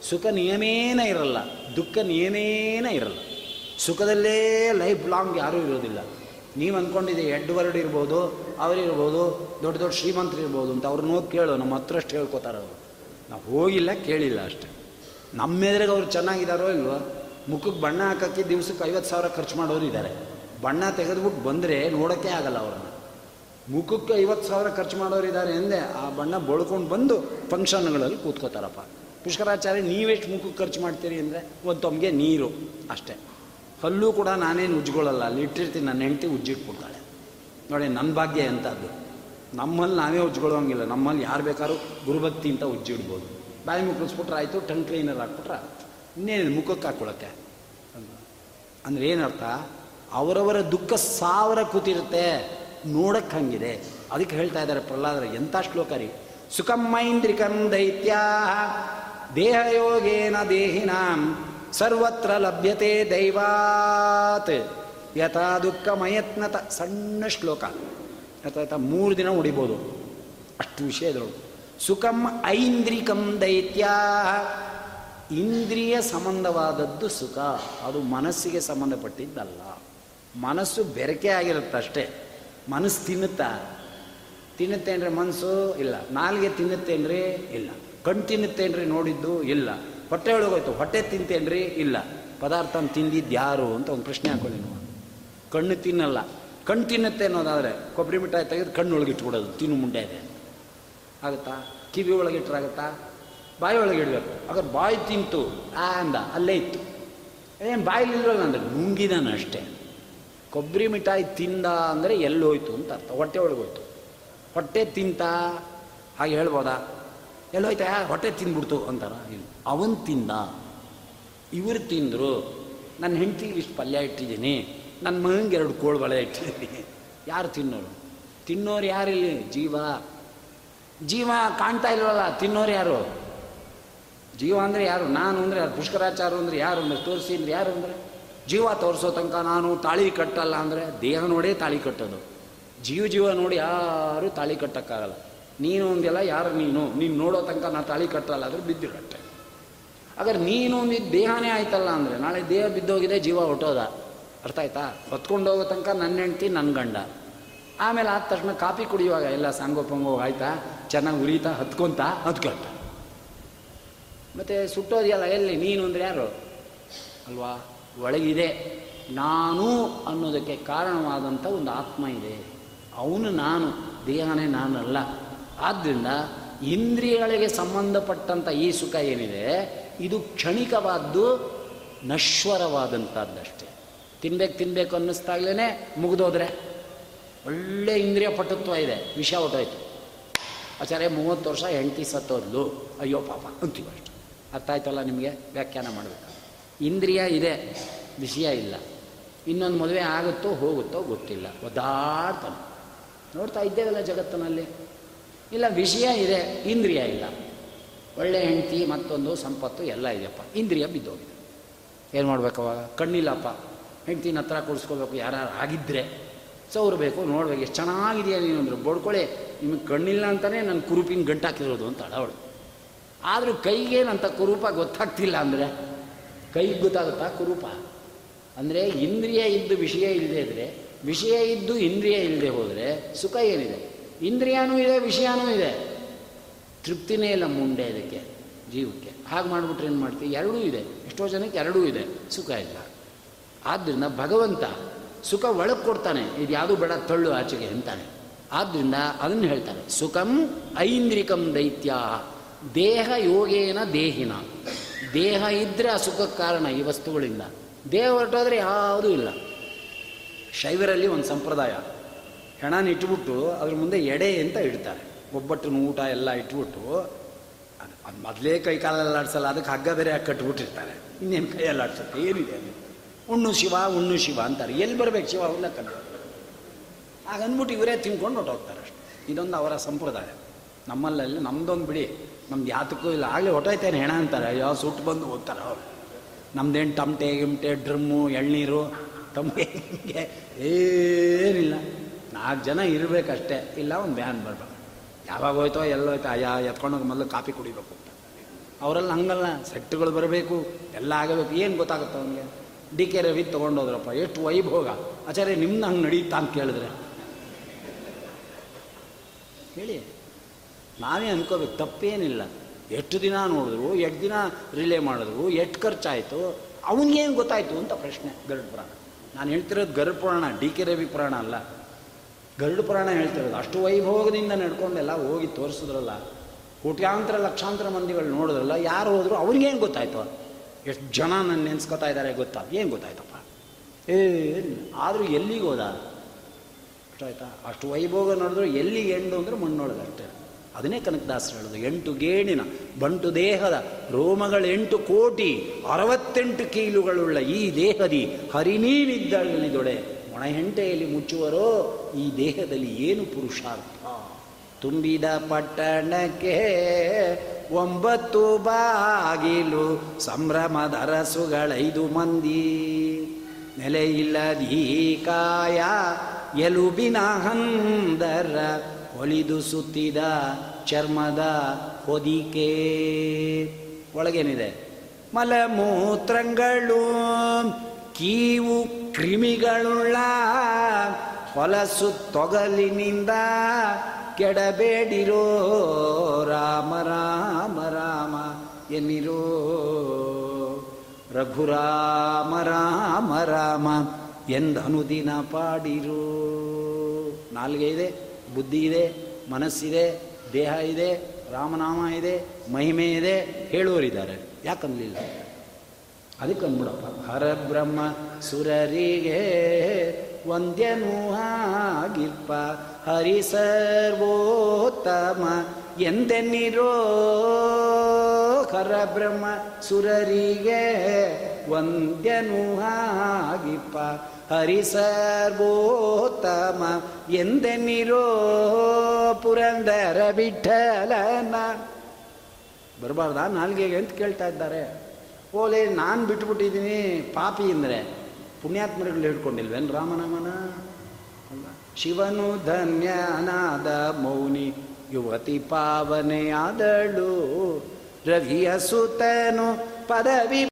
ಸುಖ ನಿಯಮೇನ ಇರಲ್ಲ, ದುಃಖ ನಿಯಮೇನ ಇರಲ್ಲ. ಸುಖದಲ್ಲೇ ಲೈಫ್ ಲಾಂಗ್ ಯಾರೂ ಇರೋದಿಲ್ಲ. ನೀವು ಅಂದ್ಕೊಂಡಿದ್ದೆ ಎಡ್ವರ್ಡ್ ಇರ್ಬೋದು ಅವರಿರ್ಬೋದು ದೊಡ್ಡ ದೊಡ್ಡ ಶ್ರೀಮಂತರಿರ್ಬೋದು ಅಂತ ಅವ್ರನ್ನ ಹೋಗಿ ಕೇಳು, ನಮ್ಮ ಹತ್ರಷ್ಟು ಹೇಳ್ಕೊತಾರೆ ಅವರು ನಾವು ಹೋಗಿಲ್ಲ, ಕೇಳಿಲ್ಲ ಅಷ್ಟೆ. ನಮ್ಮ ಎದುರಿಗೆ ಅವ್ರು ಚೆನ್ನಾಗಿದ್ದಾರೋ ಇಲ್ವೋ, ಮುಖಕ್ಕೆ ಬಣ್ಣ ಹಾಕೋಕ್ಕೆ ದಿವ್ಸಕ್ಕೆ ಐವತ್ತು ಸಾವಿರ ಖರ್ಚು ಮಾಡೋರು ಇದ್ದಾರೆ. ಬಣ್ಣ ತೆಗೆದ್ಬಿಟ್ಟು ಬಂದರೆ ನೋಡೋಕ್ಕೆ ಆಗಲ್ಲ ಅವ್ರನ್ನ. ಮುಖಕ್ಕೆ ಐವತ್ತು ಸಾವಿರ ಖರ್ಚು ಮಾಡೋರು ಇದ್ದಾರೆ ಎಂದೇ ಆ ಬಣ್ಣ ಬಳ್ಕೊಂಡು ಬಂದು ಫಂಕ್ಷನ್ಗಳಲ್ಲಿ ಕೂತ್ಕೋತಾರಪ್ಪ. ಪುಷ್ಕರಾಚಾರ್ಯ, ನೀವೆಷ್ಟು ಮುಖಕ್ಕೆ ಖರ್ಚು ಮಾಡ್ತೀರಿ ಅಂದರೆ ಒಂದು ತೊಮ್ಗೆ ನೀರು ಅಷ್ಟೇ. ಹಲ್ಲೂ ಕೂಡ ನಾನೇನು ಉಜ್ಕೊಳ್ಳಲ್ಲ ಅಲ್ಲಿ ಇಟ್ಟಿರ್ತೀನಿ, ನನ್ನ ಹೆಂಡತಿ ಉಜ್ಜಿಟ್ಬಿಡ್ತಾಳೆ. ನೋಡಿ, ನನ್ನ ಭಾಗ್ಯ ಎಂಥದ್ದು. ನಮ್ಮಲ್ಲಿ ನಾವೇ ಉಜ್ಜಿಕೊಳ್ಳೋಂಗಿಲ್ಲ. ನಮ್ಮಲ್ಲಿ ಯಾರು ಬೇಕಾದ್ರೂ ಗುರುಭಕ್ತಿ ಅಂತ ಉಜ್ಜಿಡ್ಬೋದು ಬಾಯಿ ಮುಕ್ಕಳಿಸ್ಬಿಟ್ರೆ ಆಯಿತು, ಟಂಗ್ ಕ್ಲೀನರ್ ಹಾಕ್ಬಿಟ್ರೆ ಇನ್ನೇನು ಮುಖಕ್ಕೆ ಹಾಕ್ಕೊಳಕ್ಕೆ. ಅಂದರೆ ಏನರ್ಥ? ಅವರವರ ದುಃಖ ಸಾವಿರ ಕೂತಿರುತ್ತೆ. ನೋಡಕ್ಕೆ ಹಂಗಿದೆ. ಅದಕ್ಕೆ ಹೇಳ್ತಾ ಇದ್ದಾರೆ ಪ್ರಹ್ಲಾದರ ಎಂಥ ಶ್ಲೋಕ ರೀ? ಸುಖಮೈಂದ್ರಿಕಂ ದೈತ್ಯ ದೇಹಯೋಗೇನ ದೇಹಿನಾಂ ಸರ್ವತ್ರ ಲಭ್ಯತೆ ದೈವಾತ್. ಯಥಾ ದುಃಖಮಯತ್ನತ. ಸಣ್ಣ ಶ್ಲೋಕ. ಆಯ್ತಾ ಮೂರು ದಿನ ಉಡಿಬೋದು. ಅಷ್ಟು ವಿಷಯದೊಳಗೆ ಸುಖಂ ಐಂದ್ರಿಕಂ ದೈತ್ಯ. ಇಂದ್ರಿಯ ಸಂಬಂಧವಾದದ್ದು ಸುಖ. ಅದು ಮನಸ್ಸಿಗೆ ಸಂಬಂಧಪಟ್ಟಿದ್ದಲ್ಲ. ಮನಸ್ಸು ಬೆರಕೆ ಆಗಿರುತ್ತೆ ಅಷ್ಟೇ. ಮನಸ್ಸು ತಿನ್ನುತ್ತಾ. ತಿನ್ನುತ್ತೇನ್ರಿ ಮನಸ್ಸು ಇಲ್ಲ. ನಾಲ್ಗೆ ತಿನ್ನುತ್ತೇನ್ರಿ ಇಲ್ಲ. ಕಣ್ಣು ತಿನ್ನುತ್ತೇನ್ರಿ ನೋಡಿದ್ದು ಇಲ್ಲ. ಹೊಟ್ಟೆ ಒಳಗೋಯ್ತು. ಹೊಟ್ಟೆ ತಿಂತೇನ್ರಿ ಇಲ್ಲ. ಪದಾರ್ಥ ತಿಂದಿದ್ದು ಯಾರು ಅಂತ ಒಂದು ಪ್ರಶ್ನೆ ಹಾಕೊಳ್ಳಿ ನೀವು ಕಣ್ಣು ತಿನ್ನಲ್ಲ. ಕಣ್ಣು ತಿನ್ನುತ್ತೆ ಅನ್ನೋದಾದರೆ ಕೊಬ್ಬರಿ ಮಿಠಾಯಿ ತೆಗೆದು ಕಣ್ಣು ಒಳಗಿಟ್ಬಿಡೋದು ತಿನ್ನು ಮುಂಡೆ ಇದೆ ಆಗುತ್ತಾ? ಕಿವಿ ಒಳಗೆ ಇಟ್ಟರಾಗುತ್ತಾ ಬಾಯಿ ಒಳಗೆ ಇಡಬೇಕು. ಹಾಗಾದ್ರೆ ಬಾಯಿ ತಿಂತು, ಆ ಅಂದ, ಅಲ್ಲೇ ಇತ್ತು. ಏನು ಬಾಯಿಲಿಲ್ವಲ್ಲ ಅಂದರೆ ನುಂಗಿದಾನ ಅಷ್ಟೇ. ಕೊಬ್ಬರಿ ಮಿಠಾಯಿ ತಿಂದ ಅಂದರೆ ಎಲ್ಲೋಯ್ತು ಅಂತ ಅರ್ಥ. ಹೊಟ್ಟೆ ಒಳಗೋಯ್ತು ಹೊಟ್ಟೆ ತಿಂತ, ಹಾಗೆ ಹೇಳ್ಬೋದಾ? ಎಲ್ಲೋಯ್ತಾ ಹೊಟ್ಟೆ ತಿಂದ್ಬಿಡ್ತು ಅಂತಾರ? ಅವನ್ ತಿಂದ. ಇವರು ತಿಂದರು. ನನ್ನ ಹೆಂಡತಿ ಇಷ್ಟು ಪಲ್ಯ ಇಟ್ಟಿದ್ದೀನಿ. ನನ್ನ ಮಗಂಗೆ ಎರಡು ಕೋಳು ಬಳೆ ಇಟ್ಟಿದ್ದೀನಿ. ಯಾರು ತಿನ್ನೋರು? ತಿನ್ನೋರು ಯಾರಿಲ್ಲಿ? ಜೀವ. ಜೀವ ಕಾಣ್ತಾ ಇಲ್ವಲ್ಲ, ತಿನ್ನೋರು ಯಾರು? ಜೀವ ಅಂದರೆ ಯಾರು? ನಾನು ಅಂದರೆ ಯಾರು? ಪುಷ್ಕರಾಚಾರ ಅಂದರೆ ಯಾರು ಅಂದರೆ? ತೋರಿಸಿ ಅಂದರೆ ಯಾರು ಅಂದರೆ? ಜೀವ ತೋರಿಸೋ ತನಕ ನಾನು ತಾಳಿ ಕಟ್ಟಲ್ಲ ಅಂದರೆ ದೇಹ ನೋಡೇ ತಾಳಿ ಕಟ್ಟೋದು. ಜೀವ ಜೀವ ನೋಡಿ ಯಾರು ತಾಳಿ ಕಟ್ಟೋಕ್ಕಾಗಲ್ಲ. ನೀನು ಒಂದೆಲ್ಲ ಯಾರು ನೀನು? ನೀನು ನೋಡೋ ತನಕ ನಾನು ತಾಳಿ ಕಟ್ಟಲ್ಲ ಆದರೆ ಬಿದ್ದು ಕಟ್ಟೆ. ಆದರೆ ನೀನು ಒಂದಿದ್ದು ದೇಹನೇ ಆಯ್ತಲ್ಲ ಅಂದರೆ, ನಾಳೆ ದೇಹ ಬಿದ್ದೋಗಿದೆ, ಜೀವ ಹೊಟ್ಟೋದ. ಅರ್ಥ ಆಯ್ತಾ? ಹೊತ್ಕೊಂಡು ಹೋಗೋ ತನಕ ನನ್ನ ಹೆಂಡ್ತಿ ನನ್ನ ಗಂಡ. ಆಮೇಲೆ ಆದ ತಕ್ಷಣ ಕಾಫಿ ಕುಡಿಯುವಾಗ ಎಲ್ಲ ಸಾಂಗೋಪಂಗ ಆಯ್ತಾ? ಚೆನ್ನಾಗಿ ಉರಿತಾ, ಹತ್ಕೊಂತ? ಹತ್ಕೊಂತ. ಮತ್ತು ಸುಟ್ಟೋದಿಯಲ್ಲ, ಎಲ್ಲಿ? ನೀನು ಅಂದರೆ ಯಾರು? ಅಲ್ವಾ? ಒಳಗಿದೆ. ನಾನು ಅನ್ನೋದಕ್ಕೆ ಕಾರಣವಾದಂಥ ಒಂದು ಆತ್ಮ ಇದೆ. ಅವನು ನಾನು, ದೇಹನೇ ನಾನಲ್ಲ. ಆದ್ದರಿಂದ ಇಂದ್ರಿಯಗಳಿಗೆ ಸಂಬಂಧಪಟ್ಟಂಥ ಈ ಸುಖ ಏನಿದೆ, ಇದು ಕ್ಷಣಿಕವಾದ್ದು ನಶ್ವರವಾದಂಥದ್ದಷ್ಟೇ ತಿನ್ಬೇಕು ತಿನ್ಬೇಕು ಅನ್ನಿಸ್ದಾಗ್ಲೇ ಮುಗಿದೋದ್ರೆ. ಒಳ್ಳೆ ಇಂದ್ರಿಯ ಪಟುತ್ವ ಇದೆ. ವಿಷ ಹೊಟ್ಟೋಯ್ತು. ಆಚಾರ್ಯ, ಮೂವತ್ತು ವರ್ಷ ಹೆಂಡತಿ ಸತ್ತೋದ್ಲು. ಅಯ್ಯೋ ಪಾಪ ಅಂತೀವಿ ಅಷ್ಟು ಅರ್ಥ ಆಯ್ತಲ್ಲ ನಿಮಗೆ? ವ್ಯಾಖ್ಯಾನ ಮಾಡಬೇಕು. ಇಂದ್ರಿಯ ಇದೆ, ವಿಷಯ ಇಲ್ಲ. ಇನ್ನೊಂದು ಮದುವೆ ಆಗುತ್ತೋ, ಹೋಗುತ್ತೋ ಗೊತ್ತಿಲ್ಲ. ಒದ್ದಾಡ್ತಾನೆ. ನೋಡ್ತಾ ಇದ್ದೇವಲ್ಲ ಜಗತ್ತಿನಲ್ಲಿ. ಇಲ್ಲ, ವಿಷಯ ಇದೆ, ಇಂದ್ರಿಯ ಇಲ್ಲ. ಒಳ್ಳೆ ಹೆಂಡತಿ, ಮತ್ತೊಂದು ಸಂಪತ್ತು ಎಲ್ಲ ಇದೆಯಪ್ಪ. ಇಂದ್ರಿಯ ಬಿದ್ದೋಗಿದೆ. ಏನು ಮಾಡ್ಬೇಕು ಅವಾಗ? ಕಣ್ಣಿಲ್ಲಪ್ಪ. ಹೆಂಡ್ತಿನ ಹತ್ರ ಕೂಡಿಸ್ಕೋಬೇಕು ಯಾರು ಆಗಿದ್ದರೆ ಸೌರಬೇಕು ನೋಡ್ಬೇಕು, ಎಷ್ಟು ಚೆನ್ನಾಗಿದೆಯಾ ನೀನು ಅಂದರು ಬಡ್ಕೊಳ್ಳಿ ನಿಮಗೆ ಕಣ್ಣಿಲ್ಲ ಅಂತಲೇ ನನ್ನ ಕುರುಪಿನ ಗಂಟಾಕಿರೋದು ಅಂತ ಅವಳು ಆದರೂ ಕೈಗೇನಂತ ಕುರೂಪ ಗೊತ್ತಾಗ್ತಿಲ್ಲ ಅಂದರೆ ಕೈಗೆ ಗೊತ್ತಾಗುತ್ತಾ ಕುರೂಪ? ಅಂದರೆ ಇಂದ್ರಿಯ ಇದ್ದು ವಿಷಯ ಇಲ್ಲದೆ ಇದ್ದರೆ ವಿಷಯ ಇದ್ದು ಇಂದ್ರಿಯ ಇಲ್ಲದೆ ಹೋದರೆ ಸುಖ ಏನಿದೆ? ಇಂದ್ರಿಯನೂ ಇದೆ, ವಿಷಯನೂ ಇದೆ. ತೃಪ್ತಿನೇ ಇಲ್ಲ ಮುಂಡೆ ಇದಕ್ಕೆ, ಜೀವಕ್ಕೆ. ಹಾಗೆ ಮಾಡಿಬಿಟ್ರೆ ಏನು ಮಾಡ್ತೀವಿ ಎರಡೂ ಇದೆ. ಎಷ್ಟೋ ಜನಕ್ಕೆ ಎರಡೂ ಇದೆ. ಸುಖ ಇಲ್ಲ. ಆದ್ದರಿಂದ ಭಗವಂತ ಸುಖ ಒಳಗೆ ಕೊಡ್ತಾನೆ, ಇದು ಯಾವುದು ಬೇಡ, ತಳ್ಳು ಆಚೆಗೆ ಅಂತಾನೆ. ಆದ್ದರಿಂದ ಅದನ್ನು ಹೇಳ್ತಾರೆ ಸುಖಂ ಐಂದ್ರಿಕಂ ದೈತ್ಯ ದೇಹ ಯೋಗೇನ ದೇಹಿನ. ದೇಹ ಇದ್ದರೆ ಆ ಸುಖಕ್ಕೆ ಕಾರಣ ಈ ವಸ್ತುಗಳಿಂದ. ದೇಹ ಹೊರಟೋದ್ರೆ ಯಾವುದೂ ಇಲ್ಲ. ಶೈವರಲ್ಲಿ ಒಂದು ಸಂಪ್ರದಾಯ, ಹೆಣನ ಇಟ್ಬಿಟ್ಟು ಅದ್ರ ಮುಂದೆ ಎಡೆ ಅಂತ ಇಡ್ತಾರೆ. ಒಬ್ಬಟ್ಟು ಊಟ ಎಲ್ಲ ಇಟ್ಬಿಟ್ಟು, ಅದು ಮೊದಲೇ ಕೈ ಕಾಲೆಲ್ಲ ಆಡಿಸಲ್ಲ, ಅದಕ್ಕೆ ಹಗ್ಗ ಬೇರೆ ಕಟ್ಬಿಟ್ಟಿರ್ತಾರೆ. ಇನ್ನೇನು ಕೈಯಲ್ಲಿ ಆಡ್ಸುತ್ತೆ? ಏನಿದೆ ಅಲ್ಲಿ ಉಣ್ಣು ಶಿವ ಉಣ್ಣು ಶಿವ ಅಂತಾರೆ. ಎಲ್ಲಿ ಬರ್ಬೇಕು ಶಿವ? ಆಗ ಅಂದ್ಬಿಟ್ಟು ಇವರೇ ತಿನ್ಕೊಂಡು ಹೊಟ್ಟೋಗ್ತಾರೆ ಅಷ್ಟೆ. ಇದೊಂದು ಅವರ ಸಂಪ್ರದಾಯ. ನಮ್ಮಲ್ಲಲ್ಲಿ ನಮ್ದೊಂದು ಬಿಡಿ. ನಮ್ದು ಯಾತಕ್ಕೂ ಇಲ್ಲ. ಆಗಲೇ ಹೊಟ್ಟೋಯ್ತೇನೆ ಹೆಣ ಅಂತಾರೆ. ಯಾವ ಸುಟ್ಟು ಬಂದು ಓದ್ತಾರೆ ಅವರು. ನಮ್ದೇನು ತಮಟೆ ಗಿಮಟೆ, ಡ್ರಮ್ಮು, ಎಳ್ನೀರು. ತಮಗೆ ಹಿಂಗೆ ಏನಿಲ್ಲ. ನಾಲ್ಕು ಜನ ಇರಬೇಕಷ್ಟೇ. ಇಲ್ಲ, ಒಂದು ಬ್ಯಾನ್ ಬರ್ಬೇಕು. ಯಾವಾಗ ಹೋಯ್ತೋ ಎಲ್ಲೋಯ್ತೋ ಅಯ್ಯ, ಎತ್ಕೊಂಡೋಗಿ ಮೊದಲು ಕಾಫಿ ಕುಡಿಬೇಕು ಅವರಲ್ಲಿ ಹಂಗಲ್ಲ. ಸೆಟ್ಟುಗಳು ಬರಬೇಕು. ಎಲ್ಲ ಆಗಬೇಕು. ಏನು ಗೊತ್ತಾಗುತ್ತೆ ಅವನಿಗೆ? ಡಿ ಕೆ ರವಿ ತೊಗೊಂಡೋದ್ರಪ್ಪ. ಎಷ್ಟು ವೈಭೋಗ. ಆಚಾರ್ಯ ನಿಮ್ದು ಹಂಗೆ ನಡೀತಾ ಅಂತ ಕೇಳಿದ್ರೆ. ಹೇಳಿ. ನಾವೇ ಅನ್ಕೋಬೇಕು, ತಪ್ಪೇನಿಲ್ಲ. ಎಷ್ಟು ದಿನ ನೋಡಿದ್ರು, ಎಷ್ಟು ದಿನ ರಿಲೇ ಮಾಡಿದ್ರು, ಎಷ್ಟು ಖರ್ಚಾಯಿತು ಅವನಿಗೇನು ಗೊತ್ತಾಯಿತು ಅಂತ ಪ್ರಶ್ನೆ ಗರುಡ ಪುರಾಣ. ನಾನು ಹೇಳ್ತಿರೋದು ಗರುಡ ಪುರಾಣ, ಡಿ ಕೆ ರವಿ ಪುರಾಣ ಅಲ್ಲ. ಗರುಡ ಪುರಾಣ ಹೇಳ್ತಿರೋದು. ಅಷ್ಟು ವೈಭೋಗದಿಂದ ನಡ್ಕೊಂಡೆಲ್ಲ ಹೋಗಿ ತೋರಿಸಿದ್ರಲ್ಲ. ಕೋಟ್ಯಾಂತರ, ಲಕ್ಷಾಂತರ ಮಂದಿಗಳು ನೋಡಿದ್ರಲ್ಲ, ಯಾರು ಹೋದ್ರು ಅವ್ರಿಗೇನು ಗೊತ್ತಾಯ್ತು? ಎಷ್ಟು ಜನ ನನ್ನ ನೆನ್ಸ್ಕೊತಾ ಇದ್ದಾರೆ ಗೊತ್ತಾ? ಏನು ಗೊತ್ತಾಯ್ತಪ್ಪ? ಏ ಆದರೂ ಎಲ್ಲಿಗೆ ಹೋದ ಅಷ್ಟಾಯ್ತಾ? ಅಷ್ಟು ವೈಭೋಗ ನೋಡಿದ್ರು ಎಲ್ಲಿ ಎಂಡು ಅಂದರೆ ಮಣ್ಣೊಳಗೆ ಅಷ್ಟೇ. ಅದನ್ನೇ ಕನಕದಾಸರು ಹೇಳೋದು, ಎಂಟು ಗೇಣಿನ, ಬಂಟು ದೇಹದ ರೋಮಗಳೆಂಟು ಕೋಟಿ, ಅರವತ್ತೆಂಟು ಕೀಲುಗಳುಳ್ಳ ಈ ದೇಹದಿ ಹರಿನೀವಿದ್ದಳಿದೊಳೆ ಒಣ ಹೆಂಟೆಯಲ್ಲಿ ಮುಚ್ಚುವರೋ, ಈ ದೇಹದಲ್ಲಿ ಏನು ಪುರುಷಾರ್ಥ? ತುಂಬಿದ ಪಟ್ಟಣಕ್ಕೆ ಒಂಬತ್ತು ಬಾಗಿಲು ಸಂಭ್ರಮದ ಅರಸುಗಳೈದು ಮಂದಿ ನೆಲೆಯಿಲ್ಲದೀ ಕಾಯ ಎಲುಬಿನ ಹಂದರ ಹೊಲಿದು ಸುತ್ತಿದ ಚರ್ಮದ ಹೊದಿಕೆ. ಒಳಗೇನಿದೆ? ಮಲಮೂತ್ರಗಳು, ಕೀವು, ಕ್ರಿಮಿಗಳುಳ್ಳ ಹೊಲಸು ತೊಗಲಿನಿಂದ ಕೆಡಬೇಡಿರೋ ರಾಮ ರಾಮ ರಾಮ ಎನ್ನಿರೋ? ರಘುರಾಮ, ರಾಮ ರಾಮ ಎಂದನುದಿನ ಪಾಡಿರೋ? ನಾಲ್ಗೆ ಇದೆ ಬುದ್ಧಿ ಇದೆ ಮನಸ್ಸಿದೆ, ದೇಹ ಇದೆ, ರಾಮನಾಮ ಇದೆ, ಮಹಿಮೆ ಇದೆ ಹೇಳುವರಿದ್ದಾರೆ ಯಾಕಂದ್ಲಿಲ್ಲ ಅದಕ್ಕೆ ಅಂದ್ಬಿಡಪ್ಪ ಹರಬ್ರಹ್ಮ ಸುರರಿಗೆ ವಂದ್ಯನು ಹರಿ ಸರ್ವೋತ್ತಮ ಎಂದೆನ್ನಿರೋ? ಹರಬ್ರಹ್ಮ ಸುರರಿಗೆ ವಂದ್ಯನು ಆಗಿಪ್ಪ ಹರಿ ಸರ್ವೋತ್ತಮ ಎಂದೆನ್ನಿರೋ? ಪುರಂದರ ಬಿಠಲನ ಬರಬಾರ್ದಾ ನಾಲ್ಗೆಗೆ ಅಂತ ಕೇಳ್ತಾ ಇದ್ದಾರೆ. ಓಲೆ, ನಾನು ಬಿಟ್ಬಿಟ್ಟಿದ್ದೀನಿ, ಪಾಪಿ ಅಂದರೆ. ಪುಣ್ಯಾತ್ಮರುಗಳು ಹೇಳ್ಕೊಂಡಿಲ್ವೇನ್ ರಾಮನಾಮನ? ಅಲ್ಲ. ಶಿವನು ಧನ್ಯನಾದ ಮೌನಿ, ಯುವತಿ ಪಾವನೆಯಾದಳು. ರವಿಯ ಸುತನು ಪದವಿ